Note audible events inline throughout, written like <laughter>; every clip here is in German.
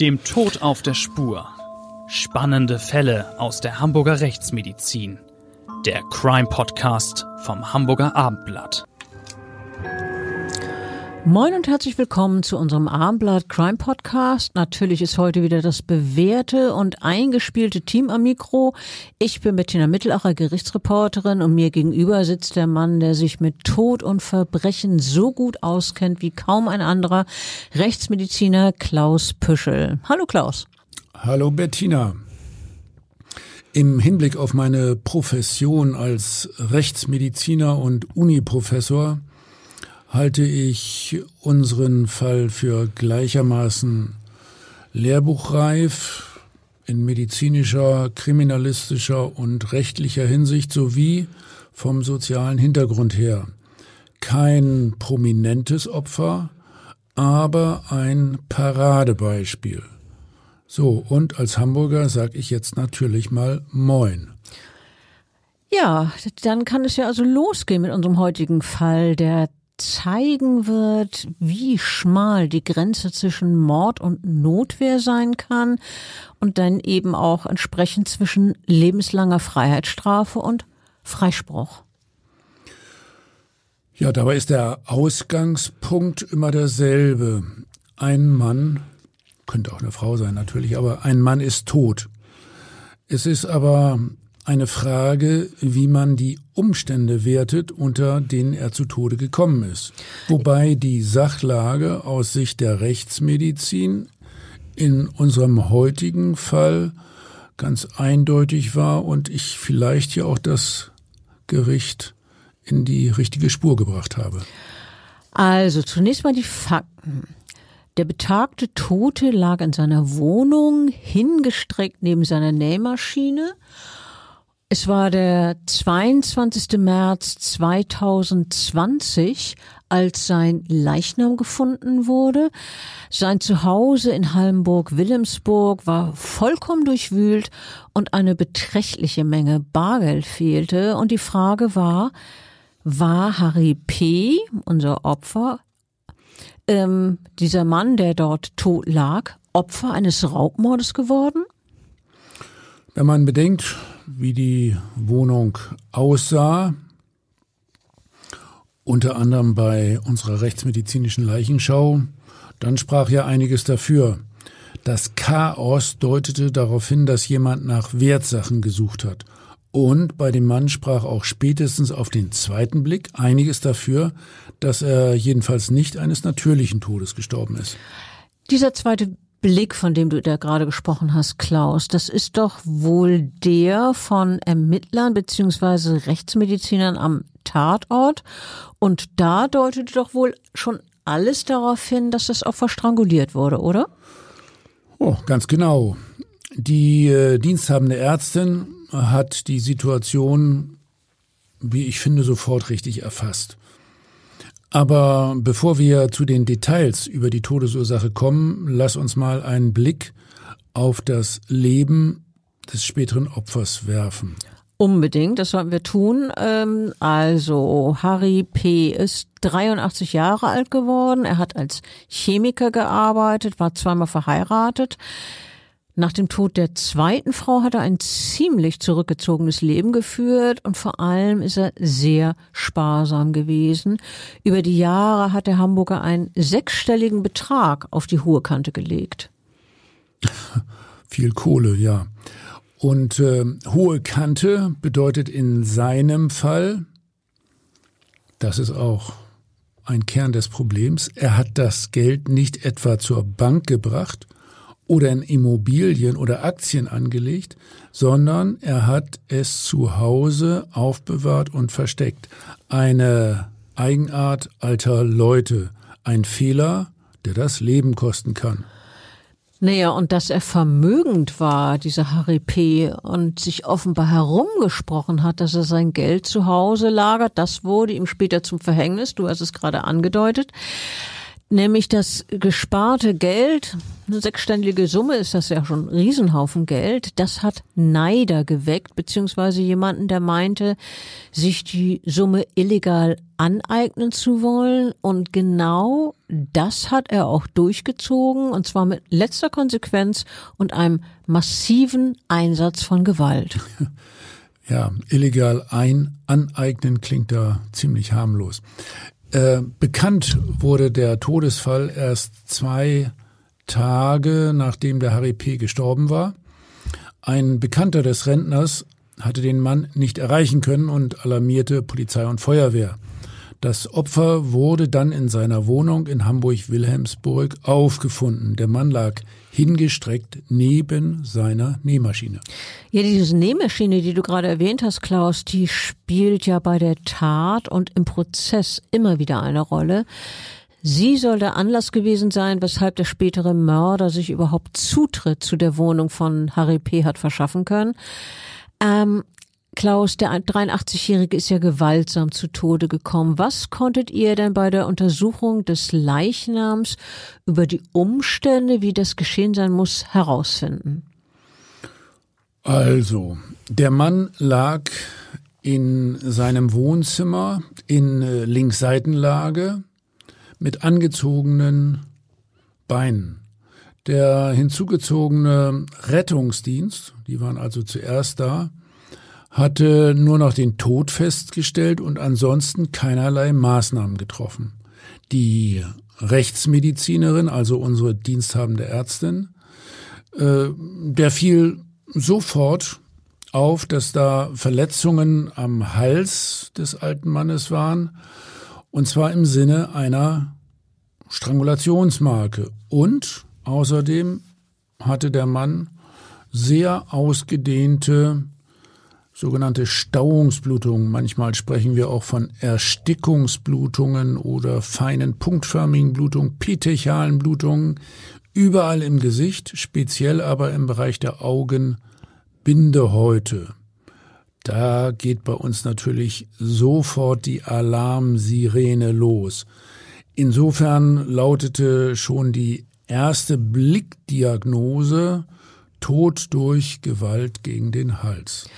Dem Tod auf der Spur. Spannende Fälle aus der Hamburger Rechtsmedizin. Der Crime Podcast vom Hamburger Abendblatt. Moin und herzlich willkommen zu unserem Abendblatt Crime Podcast. Natürlich ist heute wieder das bewährte und eingespielte Team am Mikro. Ich bin Bettina Mittelacher, Gerichtsreporterin und mir gegenüber sitzt der Mann, der sich mit Tod und Verbrechen so gut auskennt wie kaum ein anderer, Rechtsmediziner Klaus Püschel. Hallo Klaus. Hallo Bettina. Im Hinblick auf meine Profession als Rechtsmediziner und Uniprofessor halte ich unseren Fall für gleichermaßen lehrbuchreif in medizinischer, kriminalistischer und rechtlicher Hinsicht sowie vom sozialen Hintergrund her. Kein prominentes Opfer, aber ein Paradebeispiel. So, und als Hamburger sage ich jetzt natürlich mal Moin. Ja, dann kann es ja also losgehen mit unserem heutigen Fall, der zeigen wird, wie schmal die Grenze zwischen Mord und Notwehr sein kann und dann eben auch entsprechend zwischen lebenslanger Freiheitsstrafe und Freispruch. Ja, dabei ist der Ausgangspunkt immer derselbe. Ein Mann, könnte auch eine Frau sein natürlich, aber ein Mann ist tot. Es ist aber eine Frage, wie man die Umstände wertet, unter denen er zu Tode gekommen ist. Wobei die Sachlage aus Sicht der Rechtsmedizin in unserem heutigen Fall ganz eindeutig war und ich vielleicht ja auch das Gericht in die richtige Spur gebracht habe. Also zunächst mal die Fakten. Der betagte Tote lag in seiner Wohnung, hingestreckt neben seiner Nähmaschine es war der 22. März 2020, als sein Leichnam gefunden wurde. Sein Zuhause in Hallenburg-Wilhelmsburg war vollkommen durchwühlt und eine beträchtliche Menge Bargeld fehlte. Und die Frage war, war Harry P., unser Opfer, ähm, dieser Mann, der dort tot lag, Opfer eines Raubmordes geworden? Wenn man bedenkt, wie die Wohnung aussah, unter anderem bei unserer rechtsmedizinischen Leichenschau, dann sprach ja einiges dafür. Das Chaos deutete darauf hin, dass jemand nach Wertsachen gesucht hat. Und bei dem Mann sprach auch spätestens auf den zweiten Blick einiges dafür, dass er jedenfalls nicht eines natürlichen Todes gestorben ist. Dieser zweite Blick, von dem du da gerade gesprochen hast, Klaus, das ist doch wohl der von Ermittlern beziehungsweise Rechtsmedizinern am Tatort. Und da deutet doch wohl schon alles darauf hin, dass das Opfer stranguliert wurde, oder? Oh, ganz genau. Die äh, diensthabende Ärztin hat die Situation, wie ich finde, sofort richtig erfasst. Aber bevor wir zu den Details über die Todesursache kommen, lass uns mal einen Blick auf das Leben des späteren Opfers werfen. Unbedingt, das sollten wir tun. Ähm, also Harry P. ist 83 Jahre alt geworden. Er hat als Chemiker gearbeitet, war zweimal verheiratet. Nach dem Tod der zweiten Frau hat er ein ziemlich zurückgezogenes Leben geführt und vor allem ist er sehr sparsam gewesen. Über die Jahre hat der Hamburger einen sechsstelligen Betrag auf die hohe Kante gelegt. <laughs> Viel Kohle, ja. Und äh, hohe Kante bedeutet in seinem Fall, das ist auch ein Kern des Problems, er hat das Geld nicht etwa zur Bank gebracht, oder in Immobilien oder Aktien angelegt, sondern er hat es zu Hause aufbewahrt und versteckt. Eine Eigenart alter Leute, ein Fehler, der das Leben kosten kann. Naja, und dass er vermögend war, dieser Harry P., und sich offenbar herumgesprochen hat, dass er sein Geld zu Hause lagert, das wurde ihm später zum Verhängnis, du hast es gerade angedeutet. Nämlich das gesparte Geld, eine sechsstellige Summe ist das ja schon ein Riesenhaufen Geld, das hat Neider geweckt, beziehungsweise jemanden, der meinte, sich die Summe illegal aneignen zu wollen. Und genau das hat er auch durchgezogen, und zwar mit letzter Konsequenz und einem massiven Einsatz von Gewalt. <laughs> Ja, illegal ein aneignen klingt da ziemlich harmlos. Äh, bekannt wurde der Todesfall erst zwei Tage nachdem der Harry P. gestorben war. Ein Bekannter des Rentners hatte den Mann nicht erreichen können und alarmierte Polizei und Feuerwehr. Das Opfer wurde dann in seiner Wohnung in Hamburg-Wilhelmsburg aufgefunden. Der Mann lag hingestreckt neben seiner Nähmaschine. Ja, diese Nähmaschine, die du gerade erwähnt hast, Klaus, die spielt ja bei der Tat und im Prozess immer wieder eine Rolle. Sie soll der Anlass gewesen sein, weshalb der spätere Mörder sich überhaupt Zutritt zu der Wohnung von Harry P. hat verschaffen können. Ähm, Klaus, der 83-Jährige ist ja gewaltsam zu Tode gekommen. Was konntet ihr denn bei der Untersuchung des Leichnams über die Umstände, wie das geschehen sein muss, herausfinden? Also, der Mann lag in seinem Wohnzimmer in äh, Linksseitenlage mit angezogenen Beinen. Der hinzugezogene Rettungsdienst, die waren also zuerst da, hatte nur noch den Tod festgestellt und ansonsten keinerlei Maßnahmen getroffen. Die Rechtsmedizinerin, also unsere diensthabende Ärztin, äh, der fiel sofort auf, dass da Verletzungen am Hals des alten Mannes waren, und zwar im Sinne einer Strangulationsmarke. Und außerdem hatte der Mann sehr ausgedehnte sogenannte Stauungsblutungen. Manchmal sprechen wir auch von Erstickungsblutungen oder feinen punktförmigen Blutungen, petechalen Blutungen, überall im Gesicht, speziell aber im Bereich der Augenbindehäute. Da geht bei uns natürlich sofort die Alarmsirene los. Insofern lautete schon die erste Blickdiagnose Tod durch Gewalt gegen den Hals.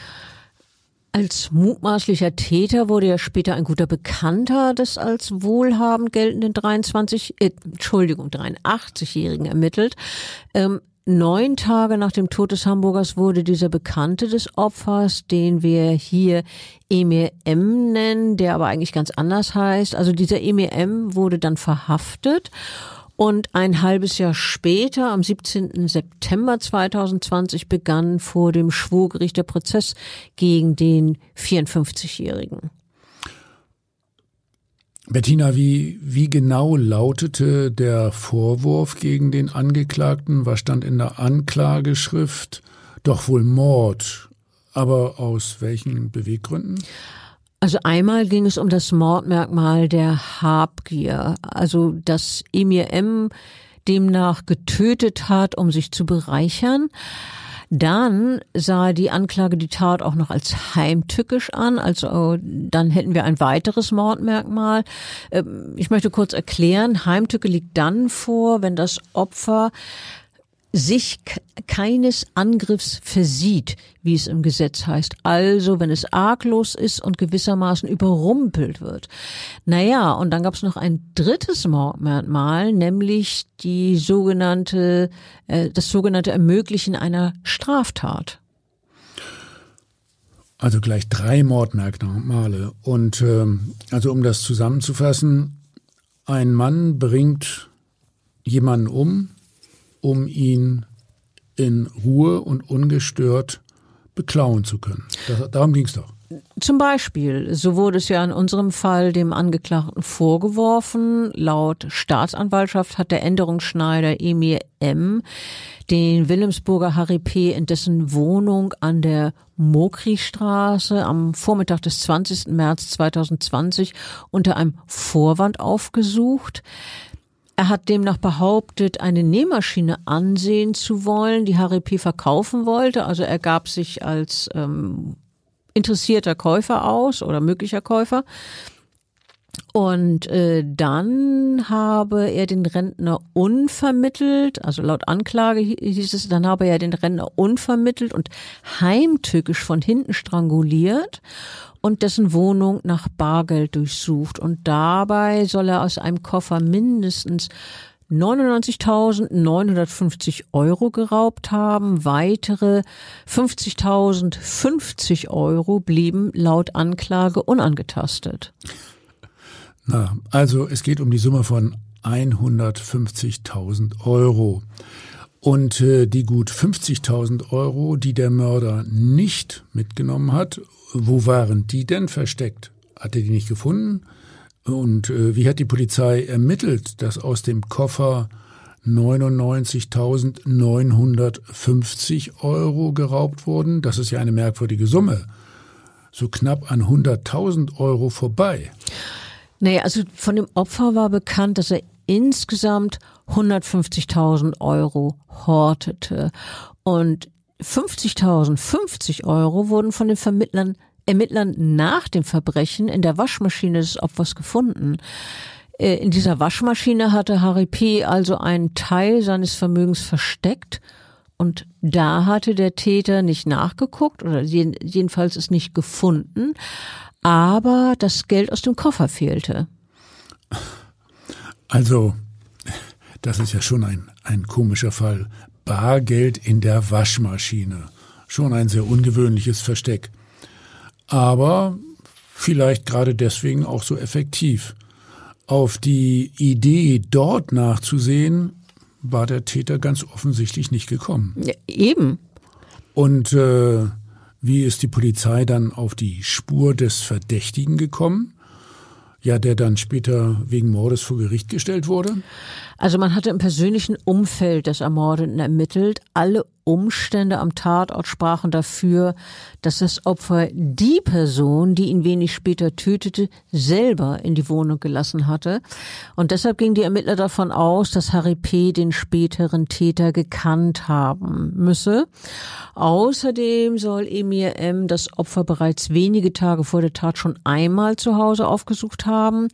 Als mutmaßlicher Täter wurde ja später ein guter Bekannter des als wohlhabend geltenden 23, äh, Entschuldigung, 83-Jährigen ermittelt. Ähm, Neun Tage nach dem Tod des Hamburgers wurde dieser Bekannte des Opfers, den wir hier Emir M nennen, der aber eigentlich ganz anders heißt. Also dieser Emir M wurde dann verhaftet und ein halbes Jahr später, am 17. September 2020, begann vor dem Schwurgericht der Prozess gegen den 54-Jährigen. Bettina, wie, wie genau lautete der Vorwurf gegen den Angeklagten? Was stand in der Anklageschrift? Doch wohl Mord. Aber aus welchen Beweggründen? Also einmal ging es um das Mordmerkmal der Habgier, also dass Emir M demnach getötet hat, um sich zu bereichern. Dann sah die Anklage die Tat auch noch als heimtückisch an. Also dann hätten wir ein weiteres Mordmerkmal. Ähm, ich möchte kurz erklären, Heimtücke liegt dann vor, wenn das Opfer sich keines Angriffs versieht, wie es im Gesetz heißt. Also, wenn es arglos ist und gewissermaßen überrumpelt wird. Naja, und dann gab es noch ein drittes Mordmerkmal, nämlich die sogenannte, äh, das sogenannte Ermöglichen einer Straftat. Also gleich drei Mordmerkmale. Und ähm, also um das zusammenzufassen, ein Mann bringt jemanden um, um ihn in Ruhe und ungestört beklauen zu können. Das, darum ging es doch. Zum Beispiel, so wurde es ja in unserem Fall dem Angeklagten vorgeworfen. Laut Staatsanwaltschaft hat der Änderungsschneider Emir M. den Wilhelmsburger Harry P. in dessen Wohnung an der Mokri-Straße am Vormittag des 20. März 2020 unter einem Vorwand aufgesucht. Er hat demnach behauptet, eine Nähmaschine ansehen zu wollen, die Harry P. verkaufen wollte. Also er gab sich als ähm, interessierter Käufer aus oder möglicher Käufer. Und äh, dann habe er den Rentner unvermittelt, also laut Anklage hieß es, dann habe er den Rentner unvermittelt und heimtückisch von hinten stranguliert und dessen Wohnung nach Bargeld durchsucht. Und dabei soll er aus einem Koffer mindestens 99.950 Euro geraubt haben. Weitere 50.050 Euro blieben laut Anklage unangetastet. Na, also es geht um die Summe von 150.000 Euro. Und äh, die gut 50.000 Euro, die der Mörder nicht mitgenommen hat, wo waren die denn versteckt? Hat er die nicht gefunden? Und äh, wie hat die Polizei ermittelt, dass aus dem Koffer 99.950 Euro geraubt wurden? Das ist ja eine merkwürdige Summe. So knapp an 100.000 Euro vorbei. Naja, also von dem Opfer war bekannt, dass er insgesamt 150.000 Euro hortete. Und 50.000, 50 Euro wurden von den Vermittlern, Ermittlern nach dem Verbrechen in der Waschmaschine des Opfers gefunden. Äh, in dieser Waschmaschine hatte Harry P. also einen Teil seines Vermögens versteckt und da hatte der Täter nicht nachgeguckt oder jedenfalls ist nicht gefunden aber das Geld aus dem Koffer fehlte. Also, das ist ja schon ein, ein komischer Fall. Bargeld in der Waschmaschine. Schon ein sehr ungewöhnliches Versteck. Aber vielleicht gerade deswegen auch so effektiv. Auf die Idee, dort nachzusehen, war der Täter ganz offensichtlich nicht gekommen. Ja, eben. Und äh, wie ist die Polizei dann auf die Spur des Verdächtigen gekommen? Ja, der dann später wegen Mordes vor Gericht gestellt wurde? Also man hatte im persönlichen Umfeld des Ermordeten ermittelt. Alle Umstände am Tatort sprachen dafür, dass das Opfer die Person, die ihn wenig später tötete, selber in die Wohnung gelassen hatte. Und deshalb gingen die Ermittler davon aus, dass Harry P. den späteren Täter gekannt haben müsse. Außerdem soll Emir M. das Opfer bereits wenige Tage vor der Tat schon einmal zu Hause aufgesucht haben.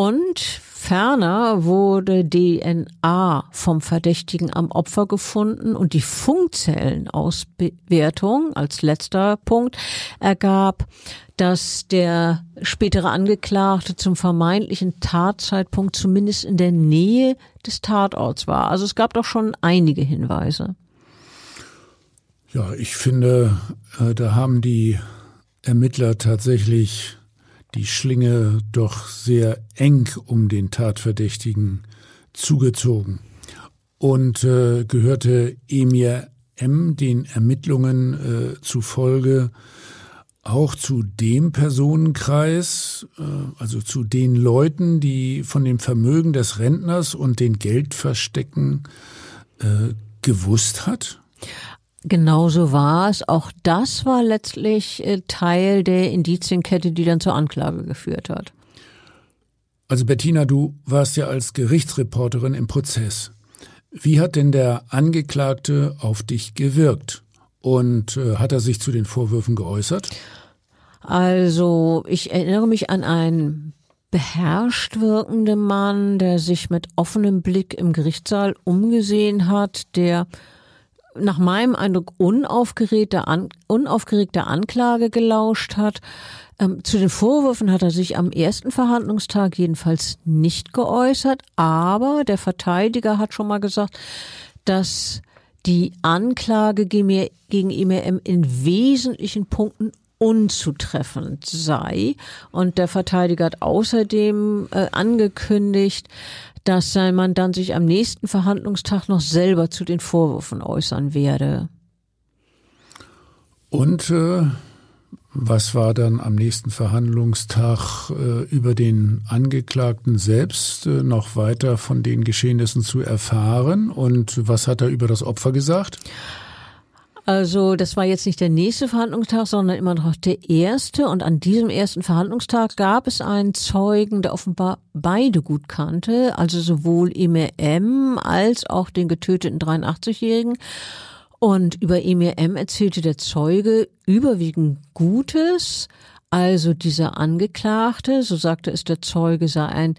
Und ferner wurde DNA vom Verdächtigen am Opfer gefunden und die Funkzellenauswertung als letzter Punkt ergab, dass der spätere Angeklagte zum vermeintlichen Tatzeitpunkt zumindest in der Nähe des Tatorts war. Also es gab doch schon einige Hinweise. Ja, ich finde, äh, da haben die Ermittler tatsächlich die Schlinge doch sehr eng um den Tatverdächtigen zugezogen und äh, gehörte Emir M. den Ermittlungen äh, zufolge auch zu dem Personenkreis, äh, also zu den Leuten, die von dem Vermögen des Rentners und den Geldverstecken äh, gewusst hat? Genauso war es. Auch das war letztlich äh, Teil der Indizienkette, die dann zur Anklage geführt hat. Also Bettina, du warst ja als Gerichtsreporterin im Prozess. Wie hat denn der Angeklagte auf dich gewirkt? Und äh, hat er sich zu den Vorwürfen geäußert? Also, ich erinnere mich an einen beherrscht wirkenden Mann, der sich mit offenem Blick im Gerichtssaal umgesehen hat, der nach meinem Eindruck unaufgeregter, An unaufgeregter Anklage gelauscht hat. Ähm, zu den Vorwürfen hat er sich am ersten Verhandlungstag jedenfalls nicht geäußert, aber der Verteidiger hat schon mal gesagt, dass die Anklage gegen IMM in wesentlichen Punkten unzutreffend sei. Und der Verteidiger hat außerdem äh, angekündigt, dass sein Mandant sich am nächsten Verhandlungstag noch selber zu den Vorwürfen äußern werde. Und äh, was war dann am nächsten Verhandlungstag äh, über den Angeklagten selbst äh, noch weiter von den Geschehnissen zu erfahren? Und was hat er über das Opfer gesagt? Also das war jetzt nicht der nächste Verhandlungstag, sondern immer noch der erste. Und an diesem ersten Verhandlungstag gab es einen Zeugen, der offenbar beide gut kannte, also sowohl Emir M. als auch den getöteten 83-Jährigen. Und über Emir M. erzählte der Zeuge überwiegend Gutes, Also dieser Angeklagte, so sagte es der Zeuge, sei ein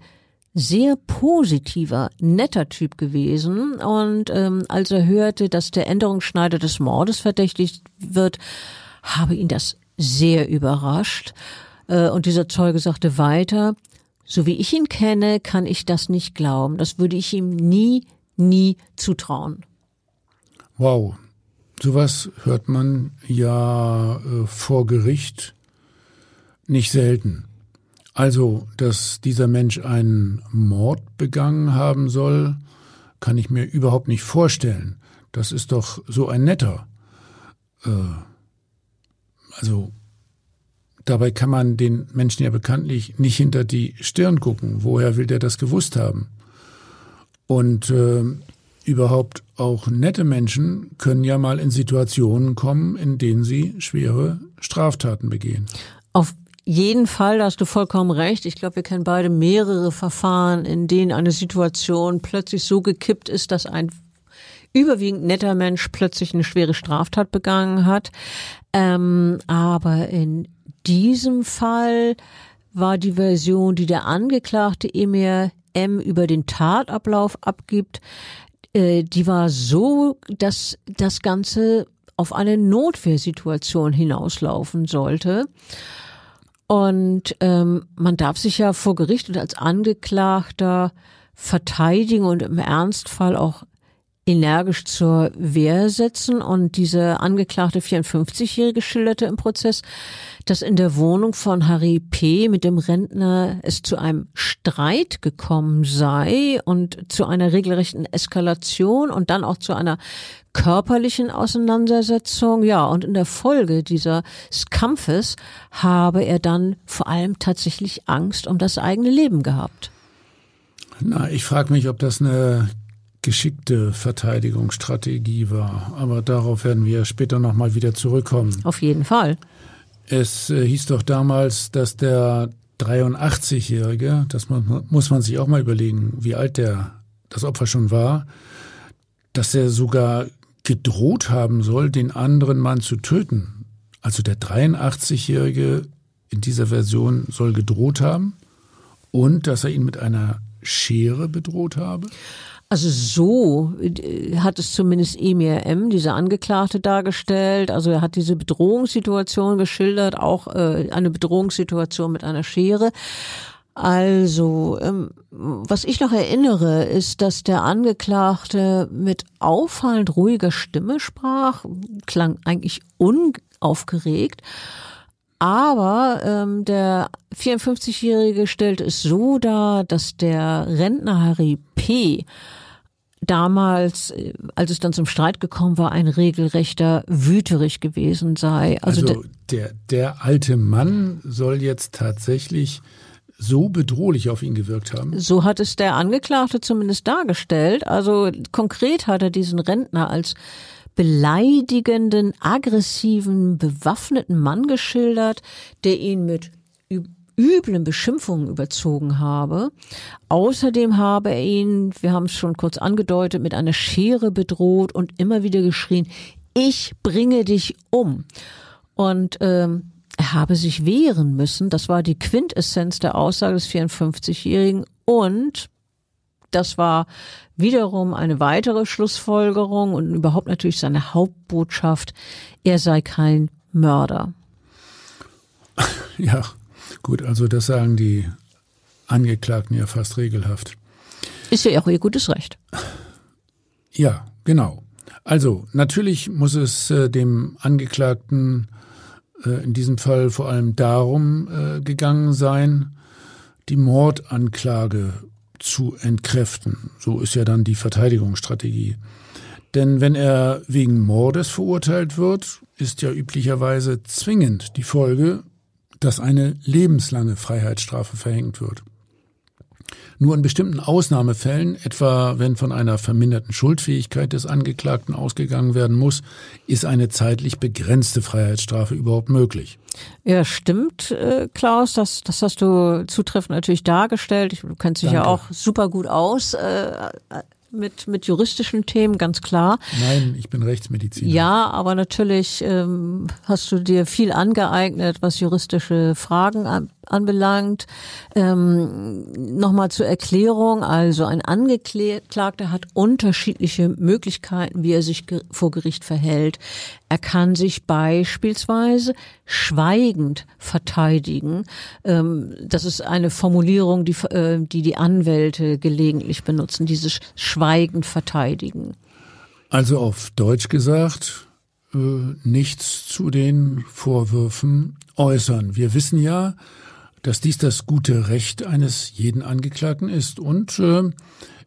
sehr positiver, netter Typ gewesen. Und ähm, als er hörte, dass der Änderungsschneider des Mordes verdächtigt wird, habe ihn das sehr überrascht. Äh, und dieser Zeuge sagte weiter, so wie ich ihn kenne, kann ich das nicht glauben. Das würde ich ihm nie, nie zutrauen. Wow, sowas hört man ja äh, vor Gericht nicht selten. Also, dass dieser Mensch einen Mord begangen haben soll, kann ich mir überhaupt nicht vorstellen. Das ist doch so ein netter. Äh, also, dabei kann man den Menschen ja bekanntlich nicht hinter die Stirn gucken. Woher will der das gewusst haben? Und äh, überhaupt auch nette Menschen können ja mal in Situationen kommen, in denen sie schwere Straftaten begehen. Auf jeden Fall, da hast du vollkommen recht. Ich glaube, wir kennen beide mehrere Verfahren, in denen eine Situation plötzlich so gekippt ist, dass ein überwiegend netter Mensch plötzlich eine schwere Straftat begangen hat. Ähm, aber in diesem Fall war die Version, die der Angeklagte Emir M über den Tatablauf abgibt, äh, die war so, dass das Ganze auf eine Notwehrsituation hinauslaufen sollte. Und ähm, man darf sich ja vor Gericht und als Angeklagter verteidigen und im Ernstfall auch energisch zur Wehr setzen. Und diese angeklagte 54-Jährige schilderte im Prozess, dass in der Wohnung von Harry P. mit dem Rentner es zu einem Streit gekommen sei und zu einer regelrechten Eskalation und dann auch zu einer körperlichen Auseinandersetzung. Ja, und in der Folge dieses Kampfes habe er dann vor allem tatsächlich Angst um das eigene Leben gehabt. Na, ich frage mich, ob das eine geschickte Verteidigungsstrategie war. Aber darauf werden wir später nochmal wieder zurückkommen. Auf jeden Fall. Es äh, hieß doch damals, dass der 83-Jährige, das muss man sich auch mal überlegen, wie alt der das Opfer schon war, dass er sogar gedroht haben soll, den anderen Mann zu töten. Also der 83-Jährige in dieser Version soll gedroht haben und dass er ihn mit einer Schere bedroht habe. Also so äh, hat es zumindest Emir M., dieser Angeklagte, dargestellt. Also er hat diese Bedrohungssituation geschildert, auch äh, eine Bedrohungssituation mit einer Schere. Also, ähm, was ich noch erinnere, ist, dass der Angeklagte mit auffallend ruhiger Stimme sprach, klang eigentlich unaufgeregt. Aber ähm, der 54-Jährige stellte es so dar, dass der Rentner Harry P damals, als es dann zum Streit gekommen war, ein regelrechter Wüterich gewesen sei. Also, also der, der alte Mann soll jetzt tatsächlich so bedrohlich auf ihn gewirkt haben? So hat es der Angeklagte zumindest dargestellt. Also konkret hat er diesen Rentner als beleidigenden, aggressiven, bewaffneten Mann geschildert, der ihn mit üblen Beschimpfungen überzogen habe. Außerdem habe er ihn, wir haben es schon kurz angedeutet, mit einer Schere bedroht und immer wieder geschrien, ich bringe dich um. Und ähm, er habe sich wehren müssen. Das war die Quintessenz der Aussage des 54-Jährigen. Und das war wiederum eine weitere Schlussfolgerung und überhaupt natürlich seine Hauptbotschaft. Er sei kein Mörder. <laughs> Ja, Gut, also das sagen die Angeklagten ja fast regelhaft. Ist ja auch ihr gutes Recht. Ja, genau. Also natürlich muss es äh, dem Angeklagten äh, in diesem Fall vor allem darum äh, gegangen sein, die Mordanklage zu entkräften. So ist ja dann die Verteidigungsstrategie. Denn wenn er wegen Mordes verurteilt wird, ist ja üblicherweise zwingend die Folge, dass eine lebenslange Freiheitsstrafe verhängt wird. Nur in bestimmten Ausnahmefällen, etwa wenn von einer verminderten Schuldfähigkeit des Angeklagten ausgegangen werden muss, ist eine zeitlich begrenzte Freiheitsstrafe überhaupt möglich. Ja, stimmt, äh, Klaus. Das, das hast du zutreffend natürlich dargestellt. Du kennst dich Danke. ja auch super gut aus. Mit, mit juristischen Themen, ganz klar. Nein, ich bin Rechtsmediziner. Ja, aber natürlich ähm, hast du dir viel angeeignet, was juristische Fragen an, anbelangt. Ähm, Nochmal zur Erklärung, also ein Angeklagter hat unterschiedliche Möglichkeiten, wie er sich vor Gericht verhält. Er kann sich beispielsweise schweigend verteidigen. Ähm, das ist eine Formulierung, die, äh, die die Anwälte gelegentlich benutzen, dieses schweigend verteidigen. Also auf Deutsch gesagt, äh, nichts zu den Vorwürfen äußern. Wir wissen ja, dass dies das gute Recht eines jeden Angeklagten ist und äh,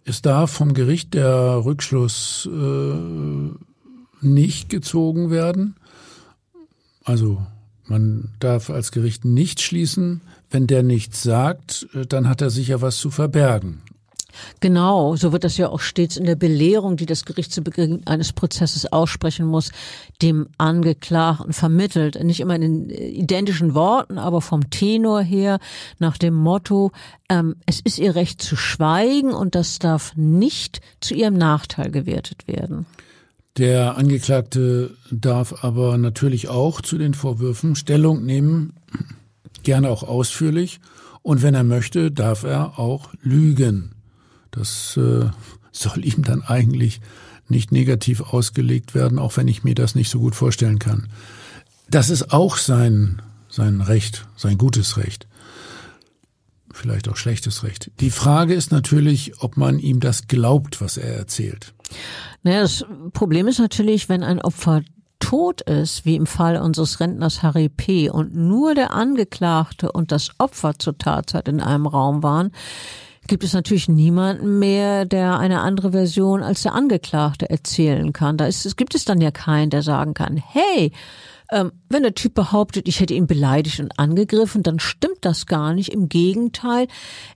es darf vom Gericht der Rückschluss äh, nicht gezogen werden. Also man darf als Gericht nicht schließen, wenn der nichts sagt, äh, dann hat er sicher was zu verbergen. Genau, so wird das ja auch stets in der Belehrung, die das Gericht zu Beginn eines Prozesses aussprechen muss, dem Angeklagten vermittelt. Nicht immer in den äh, identischen Worten, aber vom Tenor her nach dem Motto, ähm, es ist ihr Recht zu schweigen und das darf nicht zu ihrem Nachteil gewertet werden. Der Angeklagte darf aber natürlich auch zu den Vorwürfen Stellung nehmen, gerne auch ausführlich. Und wenn er möchte, darf er auch lügen. Das äh, soll ihm dann eigentlich nicht negativ ausgelegt werden, auch wenn ich mir das nicht so gut vorstellen kann. Das ist auch sein, sein Recht, sein gutes Recht. Vielleicht auch schlechtes Recht. Die Frage ist natürlich, ob man ihm das glaubt, was er erzählt. Naja, das Problem ist natürlich, wenn ein Opfer tot ist, wie im Fall unseres Rentners Harry P. und nur der Angeklagte und das Opfer zur Tatzeit in einem Raum waren, gibt es natürlich niemanden mehr, der eine andere Version als der Angeklagte erzählen kann. Da ist, es gibt es dann ja keinen, der sagen kann, hey, ähm, wenn der Typ behauptet, ich hätte ihn beleidigt und angegriffen, dann stimmt das gar nicht. Im Gegenteil,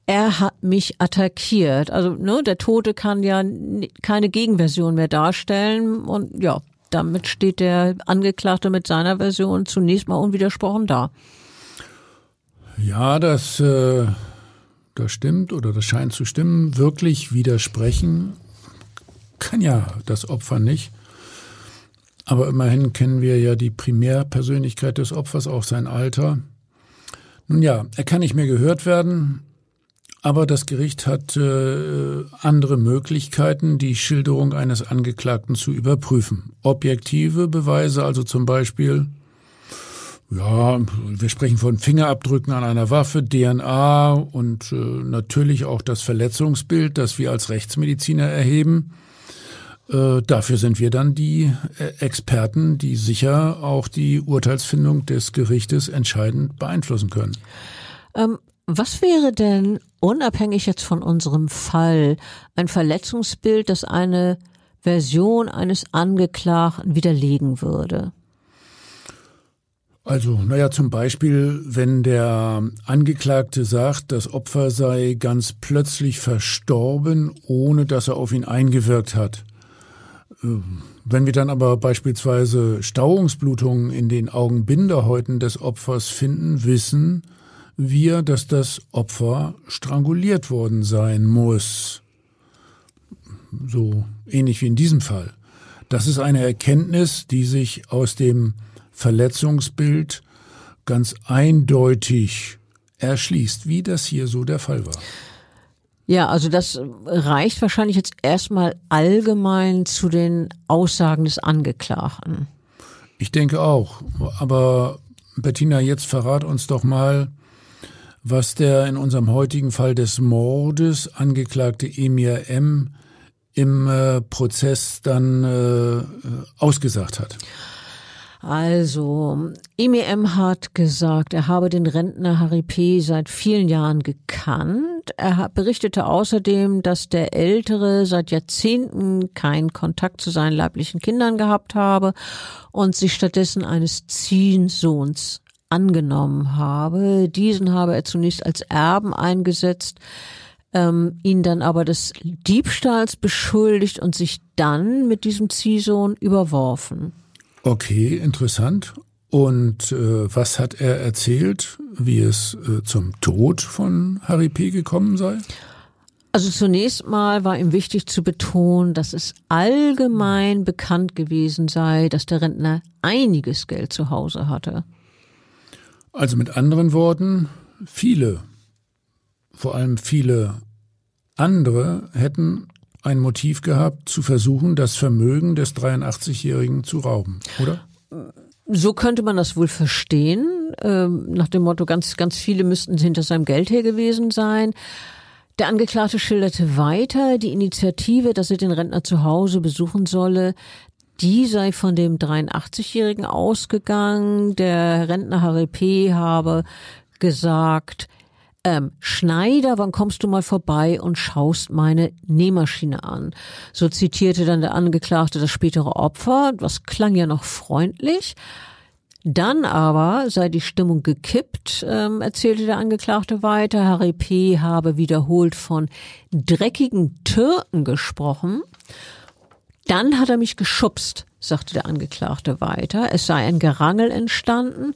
er hat mich attackiert. Also ne, der Tote kann ja keine Gegenversion mehr darstellen und ja, damit steht der Angeklagte mit seiner Version zunächst mal unwidersprochen da. Ja, das äh, das stimmt oder das scheint zu stimmen, wirklich widersprechen kann ja das Opfer nicht. Aber immerhin kennen wir ja die Primärpersönlichkeit des Opfers, auch sein Alter. Nun ja, er kann nicht mehr gehört werden, aber das Gericht hat äh, andere Möglichkeiten, die Schilderung eines Angeklagten zu überprüfen. Objektive Beweise, also zum Beispiel ja, wir sprechen von Fingerabdrücken an einer Waffe, DNA und äh, natürlich auch das Verletzungsbild, das wir als Rechtsmediziner erheben. Äh, dafür sind wir dann die äh, Experten, die sicher auch die Urteilsfindung des Gerichtes entscheidend beeinflussen können. Ähm, was wäre denn, unabhängig jetzt von unserem Fall, ein Verletzungsbild, das eine Version eines Angeklagten widerlegen würde? Also, naja, zum Beispiel, wenn der Angeklagte sagt, das Opfer sei ganz plötzlich verstorben, ohne dass er auf ihn eingewirkt hat. Ähm, wenn wir dann aber beispielsweise Stauungsblutungen in den Augenbinderhäuten des Opfers finden, wissen wir, dass das Opfer stranguliert worden sein muss. So ähnlich wie in diesem Fall. Das ist eine Erkenntnis, die sich aus dem Verletzungsbild ganz eindeutig erschließt, wie das hier so der Fall war. Ja, also das reicht wahrscheinlich jetzt erstmal allgemein zu den Aussagen des Angeklagten. Ich denke auch. Aber Bettina, jetzt verrat uns doch mal, was der in unserem heutigen Fall des Mordes angeklagte Emir M. im äh, Prozess dann äh, ausgesagt hat. Also, IMEM hat gesagt, er habe den Rentner Harry P. seit vielen Jahren gekannt. Er berichtete außerdem, dass der Ältere seit Jahrzehnten keinen Kontakt zu seinen leiblichen Kindern gehabt habe und sich stattdessen eines Ziehsohns angenommen habe. Diesen habe er zunächst als Erben eingesetzt, ähm, ihn dann aber des Diebstahls beschuldigt und sich dann mit diesem Ziehsohn überworfen. Okay, interessant. Und äh, was hat er erzählt, wie es äh, zum Tod von Harry P. gekommen sei? Also zunächst mal war ihm wichtig zu betonen, dass es allgemein bekannt gewesen sei, dass der Rentner einiges Geld zu Hause hatte. Also mit anderen Worten, viele, vor allem viele andere hätten ein Motiv gehabt, zu versuchen, das Vermögen des 83-Jährigen zu rauben, oder? So könnte man das wohl verstehen, ähm, nach dem Motto, ganz, ganz viele müssten hinter seinem Geld her gewesen sein. Der Angeklagte schilderte weiter, die Initiative, dass er den Rentner zu Hause besuchen solle, die sei von dem 83-Jährigen ausgegangen. Der Rentner Harry P. habe gesagt, ähm, Schneider, wann kommst du mal vorbei und schaust meine Nähmaschine an? So zitierte dann der Angeklagte das spätere Opfer, was klang ja noch freundlich. Dann aber sei die Stimmung gekippt, ähm, erzählte der Angeklagte weiter. Harry P. habe wiederholt von dreckigen Türken gesprochen. Dann hat er mich geschubst, sagte der Angeklagte weiter. Es sei ein Gerangel entstanden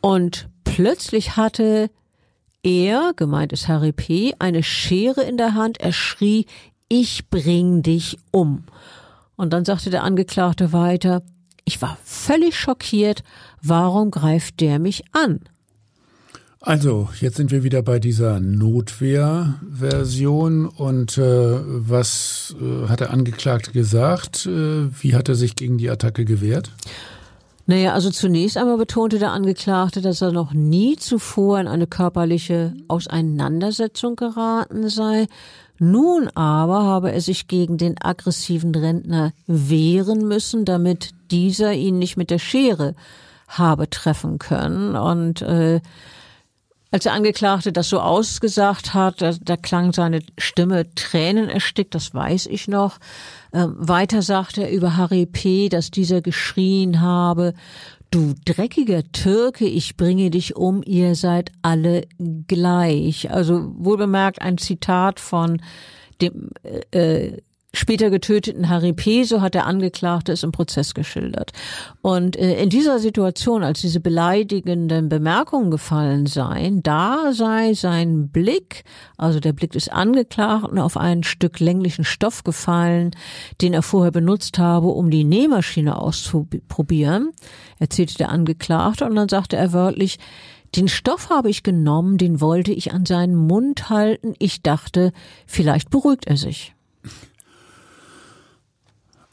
und plötzlich hatte er, gemeint ist Harry P., eine Schere in der Hand. Er schrie, ich bring dich um. Und dann sagte der Angeklagte weiter, ich war völlig schockiert. Warum greift der mich an? Also, jetzt sind wir wieder bei dieser Notwehrversion. Und äh, was äh, hat der Angeklagte gesagt? Äh, wie hat er sich gegen die Attacke gewehrt? Naja, also zunächst einmal betonte der Angeklagte, dass er noch nie zuvor in eine körperliche Auseinandersetzung geraten sei. Nun aber habe er sich gegen den aggressiven Rentner wehren müssen, damit dieser ihn nicht mit der Schere habe treffen können. Und äh, als der Angeklagte das so ausgesagt hat, da, da klang seine Stimme Tränen erstickt, das weiß ich noch. Ähm, weiter sagt er über Harry P., dass dieser geschrien habe, Du dreckiger Türke, ich bringe dich um, ihr seid alle gleich. Also wohlbemerkt ein Zitat von dem äh, später getöteten Harry P., so hat der Angeklagte es im Prozess geschildert. Und äh, in dieser Situation, als diese beleidigenden Bemerkungen gefallen seien, da sei sein Blick, also der Blick des Angeklagten, auf ein Stück länglichen Stoff gefallen, den er vorher benutzt habe, um die Nähmaschine auszuprobieren, erzählte der Angeklagte, und dann sagte er wörtlich, den Stoff habe ich genommen, den wollte ich an seinen Mund halten. Ich dachte, vielleicht beruhigt er sich.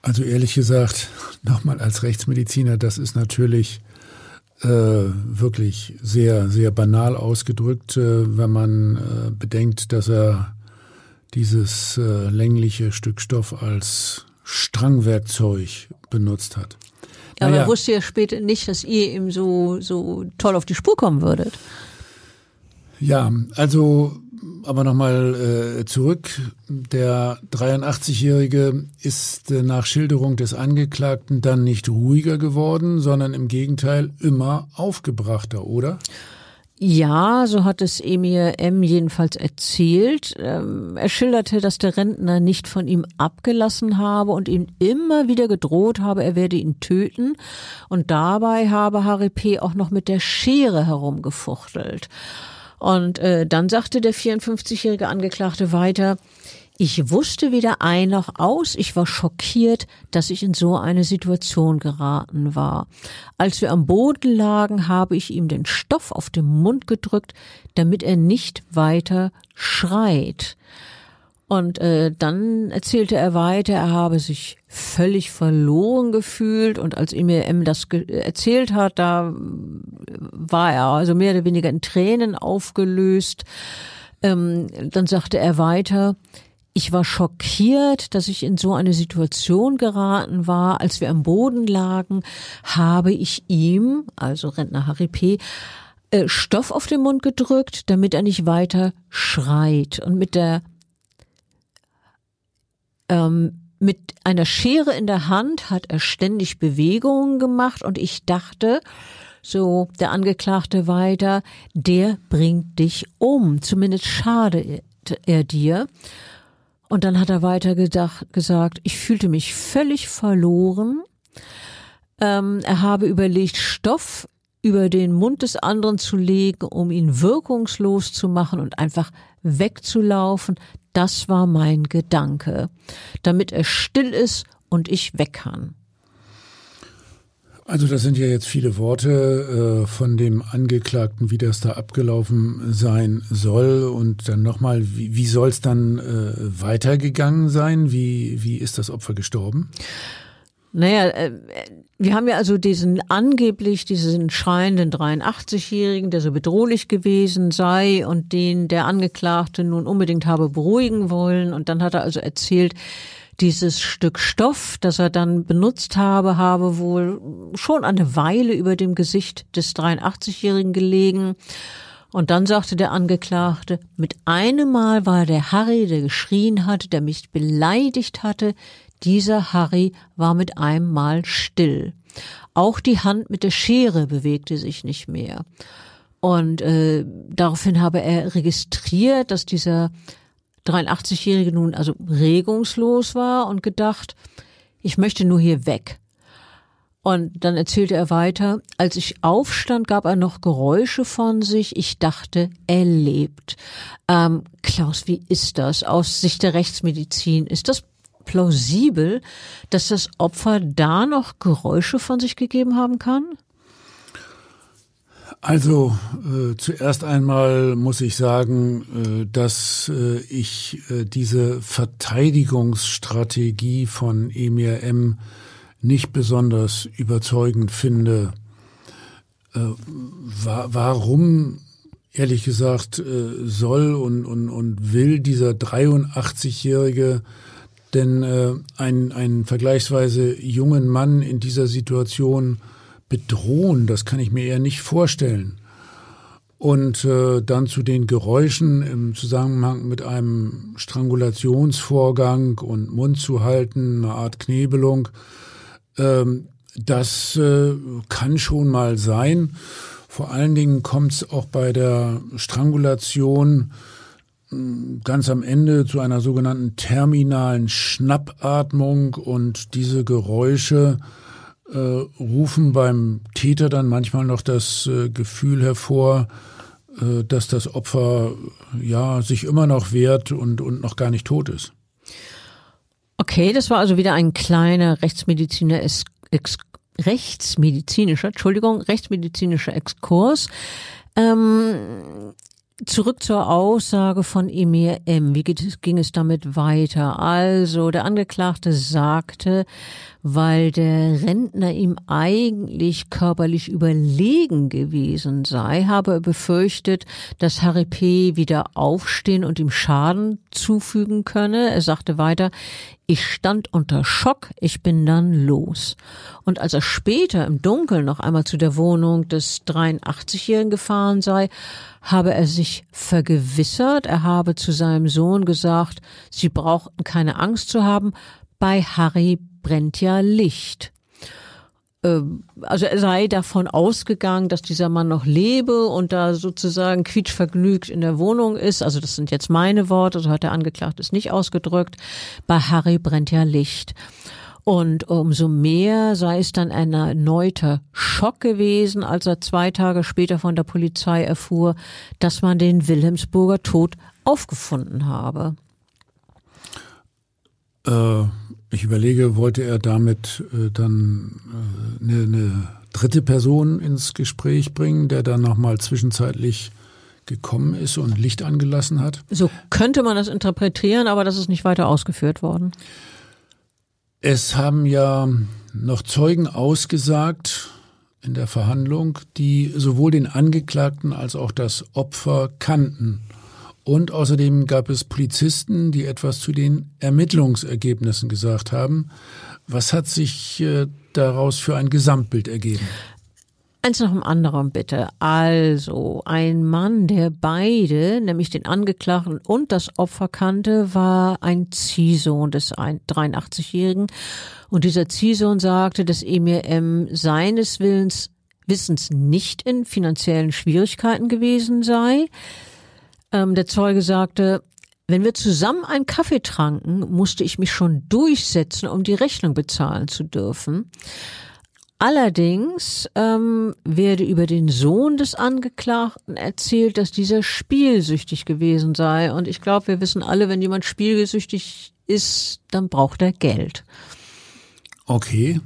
Also ehrlich gesagt, nochmal als Rechtsmediziner, das ist natürlich äh, wirklich sehr, sehr banal ausgedrückt, äh, wenn man äh, bedenkt, dass er dieses äh, längliche Stück Stoff als Strangwerkzeug benutzt hat. Ja, naja. aber er wusste ja später nicht, dass ihr ihm so, so toll auf die Spur kommen würdet. Ja, also aber nochmal äh, zurück. Der 83-Jährige ist äh, nach Schilderung des Angeklagten dann nicht ruhiger geworden, sondern im Gegenteil immer aufgebrachter, oder? Ja, so hat es Emir M. jedenfalls erzählt. Ähm, er schilderte, dass der Rentner nicht von ihm abgelassen habe und ihm immer wieder gedroht habe, er werde ihn töten. Und dabei habe Harry P. auch noch mit der Schere herumgefuchtelt. Und äh, dann sagte der 54-jährige Angeklagte weiter, ich wusste weder ein noch aus. Ich war schockiert, dass ich in so eine Situation geraten war. Als wir am Boden lagen, habe ich ihm den Stoff auf den Mund gedrückt, damit er nicht weiter schreit. Und äh, dann erzählte er weiter, er habe sich völlig verloren gefühlt und als ihm M das erzählt hat, da war er also mehr oder weniger in Tränen aufgelöst. Ähm, dann sagte er weiter, ich war schockiert, dass ich in so eine Situation geraten war. Als wir am Boden lagen, habe ich ihm, also Rentner Harry P., äh, Stoff auf den Mund gedrückt, damit er nicht weiter schreit. Und mit der ähm, mit einer Schere in der Hand hat er ständig Bewegungen gemacht und ich dachte, so der Angeklagte weiter, der bringt dich um, zumindest schade er dir. Und dann hat er weiter gedacht, gesagt, ich fühlte mich völlig verloren. Ähm, er habe überlegt, Stoff über den Mund des anderen zu legen, um ihn wirkungslos zu machen und einfach wegzulaufen. Das war mein Gedanke, damit er still ist und ich weg kann. Also das sind ja jetzt viele Worte äh, von dem Angeklagten, wie das da abgelaufen sein soll. Und dann nochmal, wie, wie soll es dann äh, weitergegangen sein? Wie, wie ist das Opfer gestorben? Naja, äh, wir haben ja also diesen angeblich diesen schreienden 83-Jährigen, der so bedrohlich gewesen sei und den der Angeklagte nun unbedingt habe beruhigen wollen. Und dann hat er also erzählt, dieses Stück Stoff, das er dann benutzt habe, habe wohl schon eine Weile über dem Gesicht des 83-Jährigen gelegen. Und dann sagte der Angeklagte, mit einem Mal war der Harry, der geschrien hatte, der mich beleidigt hatte, dieser Harry war mit einem Mal still. Auch die Hand mit der Schere bewegte sich nicht mehr. Und äh, daraufhin habe er registriert, dass dieser 83-Jährige nun also regungslos war und gedacht, ich möchte nur hier weg. Und dann erzählte er weiter, als ich aufstand, gab er noch Geräusche von sich. Ich dachte, er lebt. Ähm, Klaus, wie ist das aus Sicht der Rechtsmedizin? Ist das plausibel, dass das Opfer da noch Geräusche von sich gegeben haben kann? Also äh, zuerst einmal muss ich sagen, äh, dass äh, ich äh, diese Verteidigungsstrategie von Emir M nicht besonders überzeugend finde. Äh, wa warum, ehrlich gesagt, äh, soll und, und, und will dieser 83-Jährige denn äh, ein, einen vergleichsweise jungen Mann in dieser Situation bedrohen, das kann ich mir eher nicht vorstellen. Und äh, dann zu den Geräuschen im Zusammenhang mit einem Strangulationsvorgang und Mund zu halten, eine Art Knebelung, ähm, das äh, kann schon mal sein. Vor allen Dingen kommt es auch bei der Strangulation ganz am Ende zu einer sogenannten terminalen Schnappatmung und diese Geräusche äh, rufen beim Täter dann manchmal noch das äh, Gefühl hervor, äh, dass das Opfer ja sich immer noch wehrt und, und noch gar nicht tot ist. Okay, das war also wieder ein kleiner Rechtsmediziner Ex Ex rechtsmedizinischer, Entschuldigung, rechtsmedizinischer Exkurs. Ähm, Zurück zur Aussage von Emir M. Wie ging es damit weiter? Also, der Angeklagte sagte, weil der Rentner ihm eigentlich körperlich überlegen gewesen sei, habe er befürchtet, dass Harry P. wieder aufstehen und ihm Schaden zufügen könne. Er sagte weiter, ich stand unter Schock, ich bin dann los. Und als er später im Dunkeln noch einmal zu der Wohnung des 83-Jährigen gefahren sei, habe er sich vergewissert, er habe zu seinem Sohn gesagt, sie brauchten keine Angst zu haben, bei Harry brennt ja Licht. Ähm, also er sei davon ausgegangen, dass dieser Mann noch lebe und da sozusagen quietschvergnügt in der Wohnung ist. Also das sind jetzt meine Worte, so hat der Angeklagte es nicht ausgedrückt. Bei Harry brennt ja Licht. Und umso mehr sei es dann ein erneuter Schock gewesen, als er zwei Tage später von der Polizei erfuhr, dass man den Wilhelmsburger Tod aufgefunden habe. Äh, ich überlege, wollte er damit äh, dann äh, eine, eine dritte Person ins Gespräch bringen, der dann nochmal zwischenzeitlich gekommen ist und Licht angelassen hat? So könnte man das interpretieren, aber das ist nicht weiter ausgeführt worden. Es haben ja noch Zeugen ausgesagt in der Verhandlung, die sowohl den Angeklagten als auch das Opfer kannten. Und außerdem gab es Polizisten, die etwas zu den Ermittlungsergebnissen gesagt haben. Was hat sich äh, daraus für ein Gesamtbild ergeben? Eins nach dem anderen bitte. Also, ein Mann, der beide, nämlich den Angeklagten und das Opfer kannte, war ein Ziehsohn des 83-Jährigen. Und dieser Ziehsohn sagte, dass Emir M. seines Willens, Wissens nicht in finanziellen Schwierigkeiten gewesen sei. Ähm, der Zeuge sagte, wenn wir zusammen einen Kaffee tranken, musste ich mich schon durchsetzen, um die Rechnung bezahlen zu dürfen. Allerdings ähm, werde über den Sohn des Angeklagten erzählt, dass dieser spielsüchtig gewesen sei. Und ich glaube, wir wissen alle, wenn jemand spielsüchtig ist, dann braucht er Geld. Okay.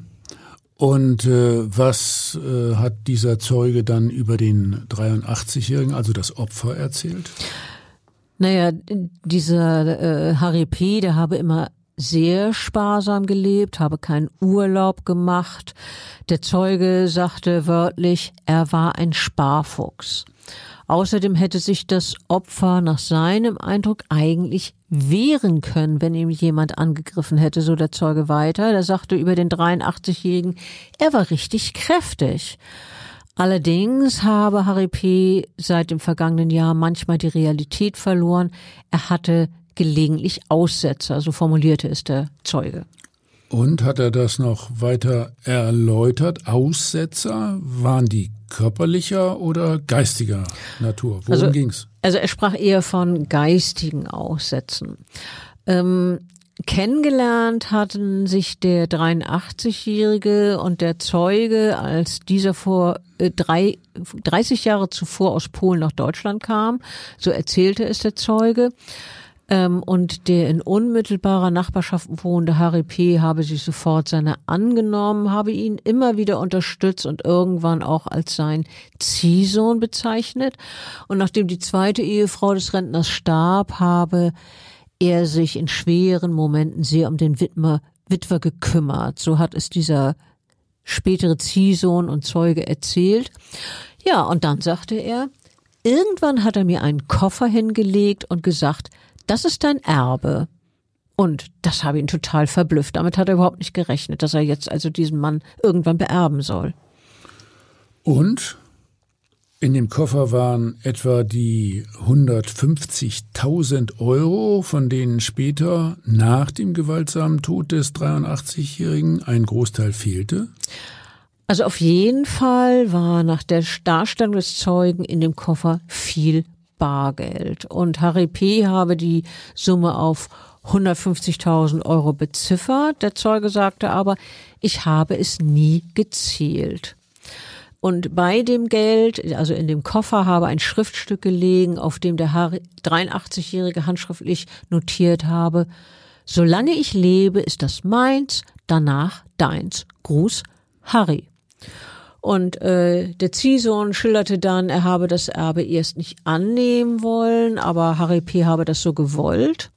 Und äh, was äh, hat dieser Zeuge dann über den 83-Jährigen, also das Opfer, erzählt? Naja, dieser äh, Harry P., der habe immer sehr sparsam gelebt, habe keinen Urlaub gemacht. Der Zeuge sagte wörtlich, er war ein Sparfuchs. Außerdem hätte sich das Opfer nach seinem Eindruck eigentlich wehren können, wenn ihm jemand angegriffen hätte, so der Zeuge weiter. Der sagte über den 83-Jährigen, er war richtig kräftig. Allerdings habe Harry P. seit dem vergangenen Jahr manchmal die Realität verloren. Er hatte gelegentlich Aussetzer, so formulierte es der Zeuge. Und hat er das noch weiter erläutert? Aussetzer, waren die körperlicher oder geistiger Natur? Worum also, ging's? Also er sprach eher von geistigen Aussätzen. Ähm, kennengelernt hatten sich der 83-Jährige und der Zeuge, als dieser vor äh, drei, 30 Jahre zuvor aus Polen nach Deutschland kam. So erzählte es der Zeuge. Ähm, und der in unmittelbarer Nachbarschaft wohnende Harry P. habe sich sofort seiner angenommen, habe ihn immer wieder unterstützt und irgendwann auch als sein Ziehsohn bezeichnet. Und nachdem die zweite Ehefrau des Rentners starb, habe er sich in schweren Momenten sehr um den Witwer, Witwer gekümmert. So hat es dieser spätere Ziehsohn und Zeuge erzählt. Ja, und dann sagte er, irgendwann hat er mir einen Koffer hingelegt und gesagt, das ist dein Erbe. Und das habe ihn total verblüfft. Damit hat er überhaupt nicht gerechnet, dass er jetzt also diesen Mann irgendwann beerben soll. Und in dem Koffer waren etwa die 150.000 Euro, von denen später nach dem gewaltsamen Tod des 83-Jährigen ein Großteil fehlte. Also auf jeden Fall war nach der Darstellung des Zeugen in dem Koffer viel Bargeld. Und Harry P. habe die Summe auf 150.000 Euro beziffert. Der Zeuge sagte aber, ich habe es nie gezählt. Und bei dem Geld, also in dem Koffer, habe ein Schriftstück gelegen, auf dem der 83-Jährige handschriftlich notiert habe, solange ich lebe, ist das meins, danach deins. Gruß, Harry. Und äh, der Ziehsohn schilderte dann, er habe das Erbe erst nicht annehmen wollen, aber Harry P. habe das so gewollt.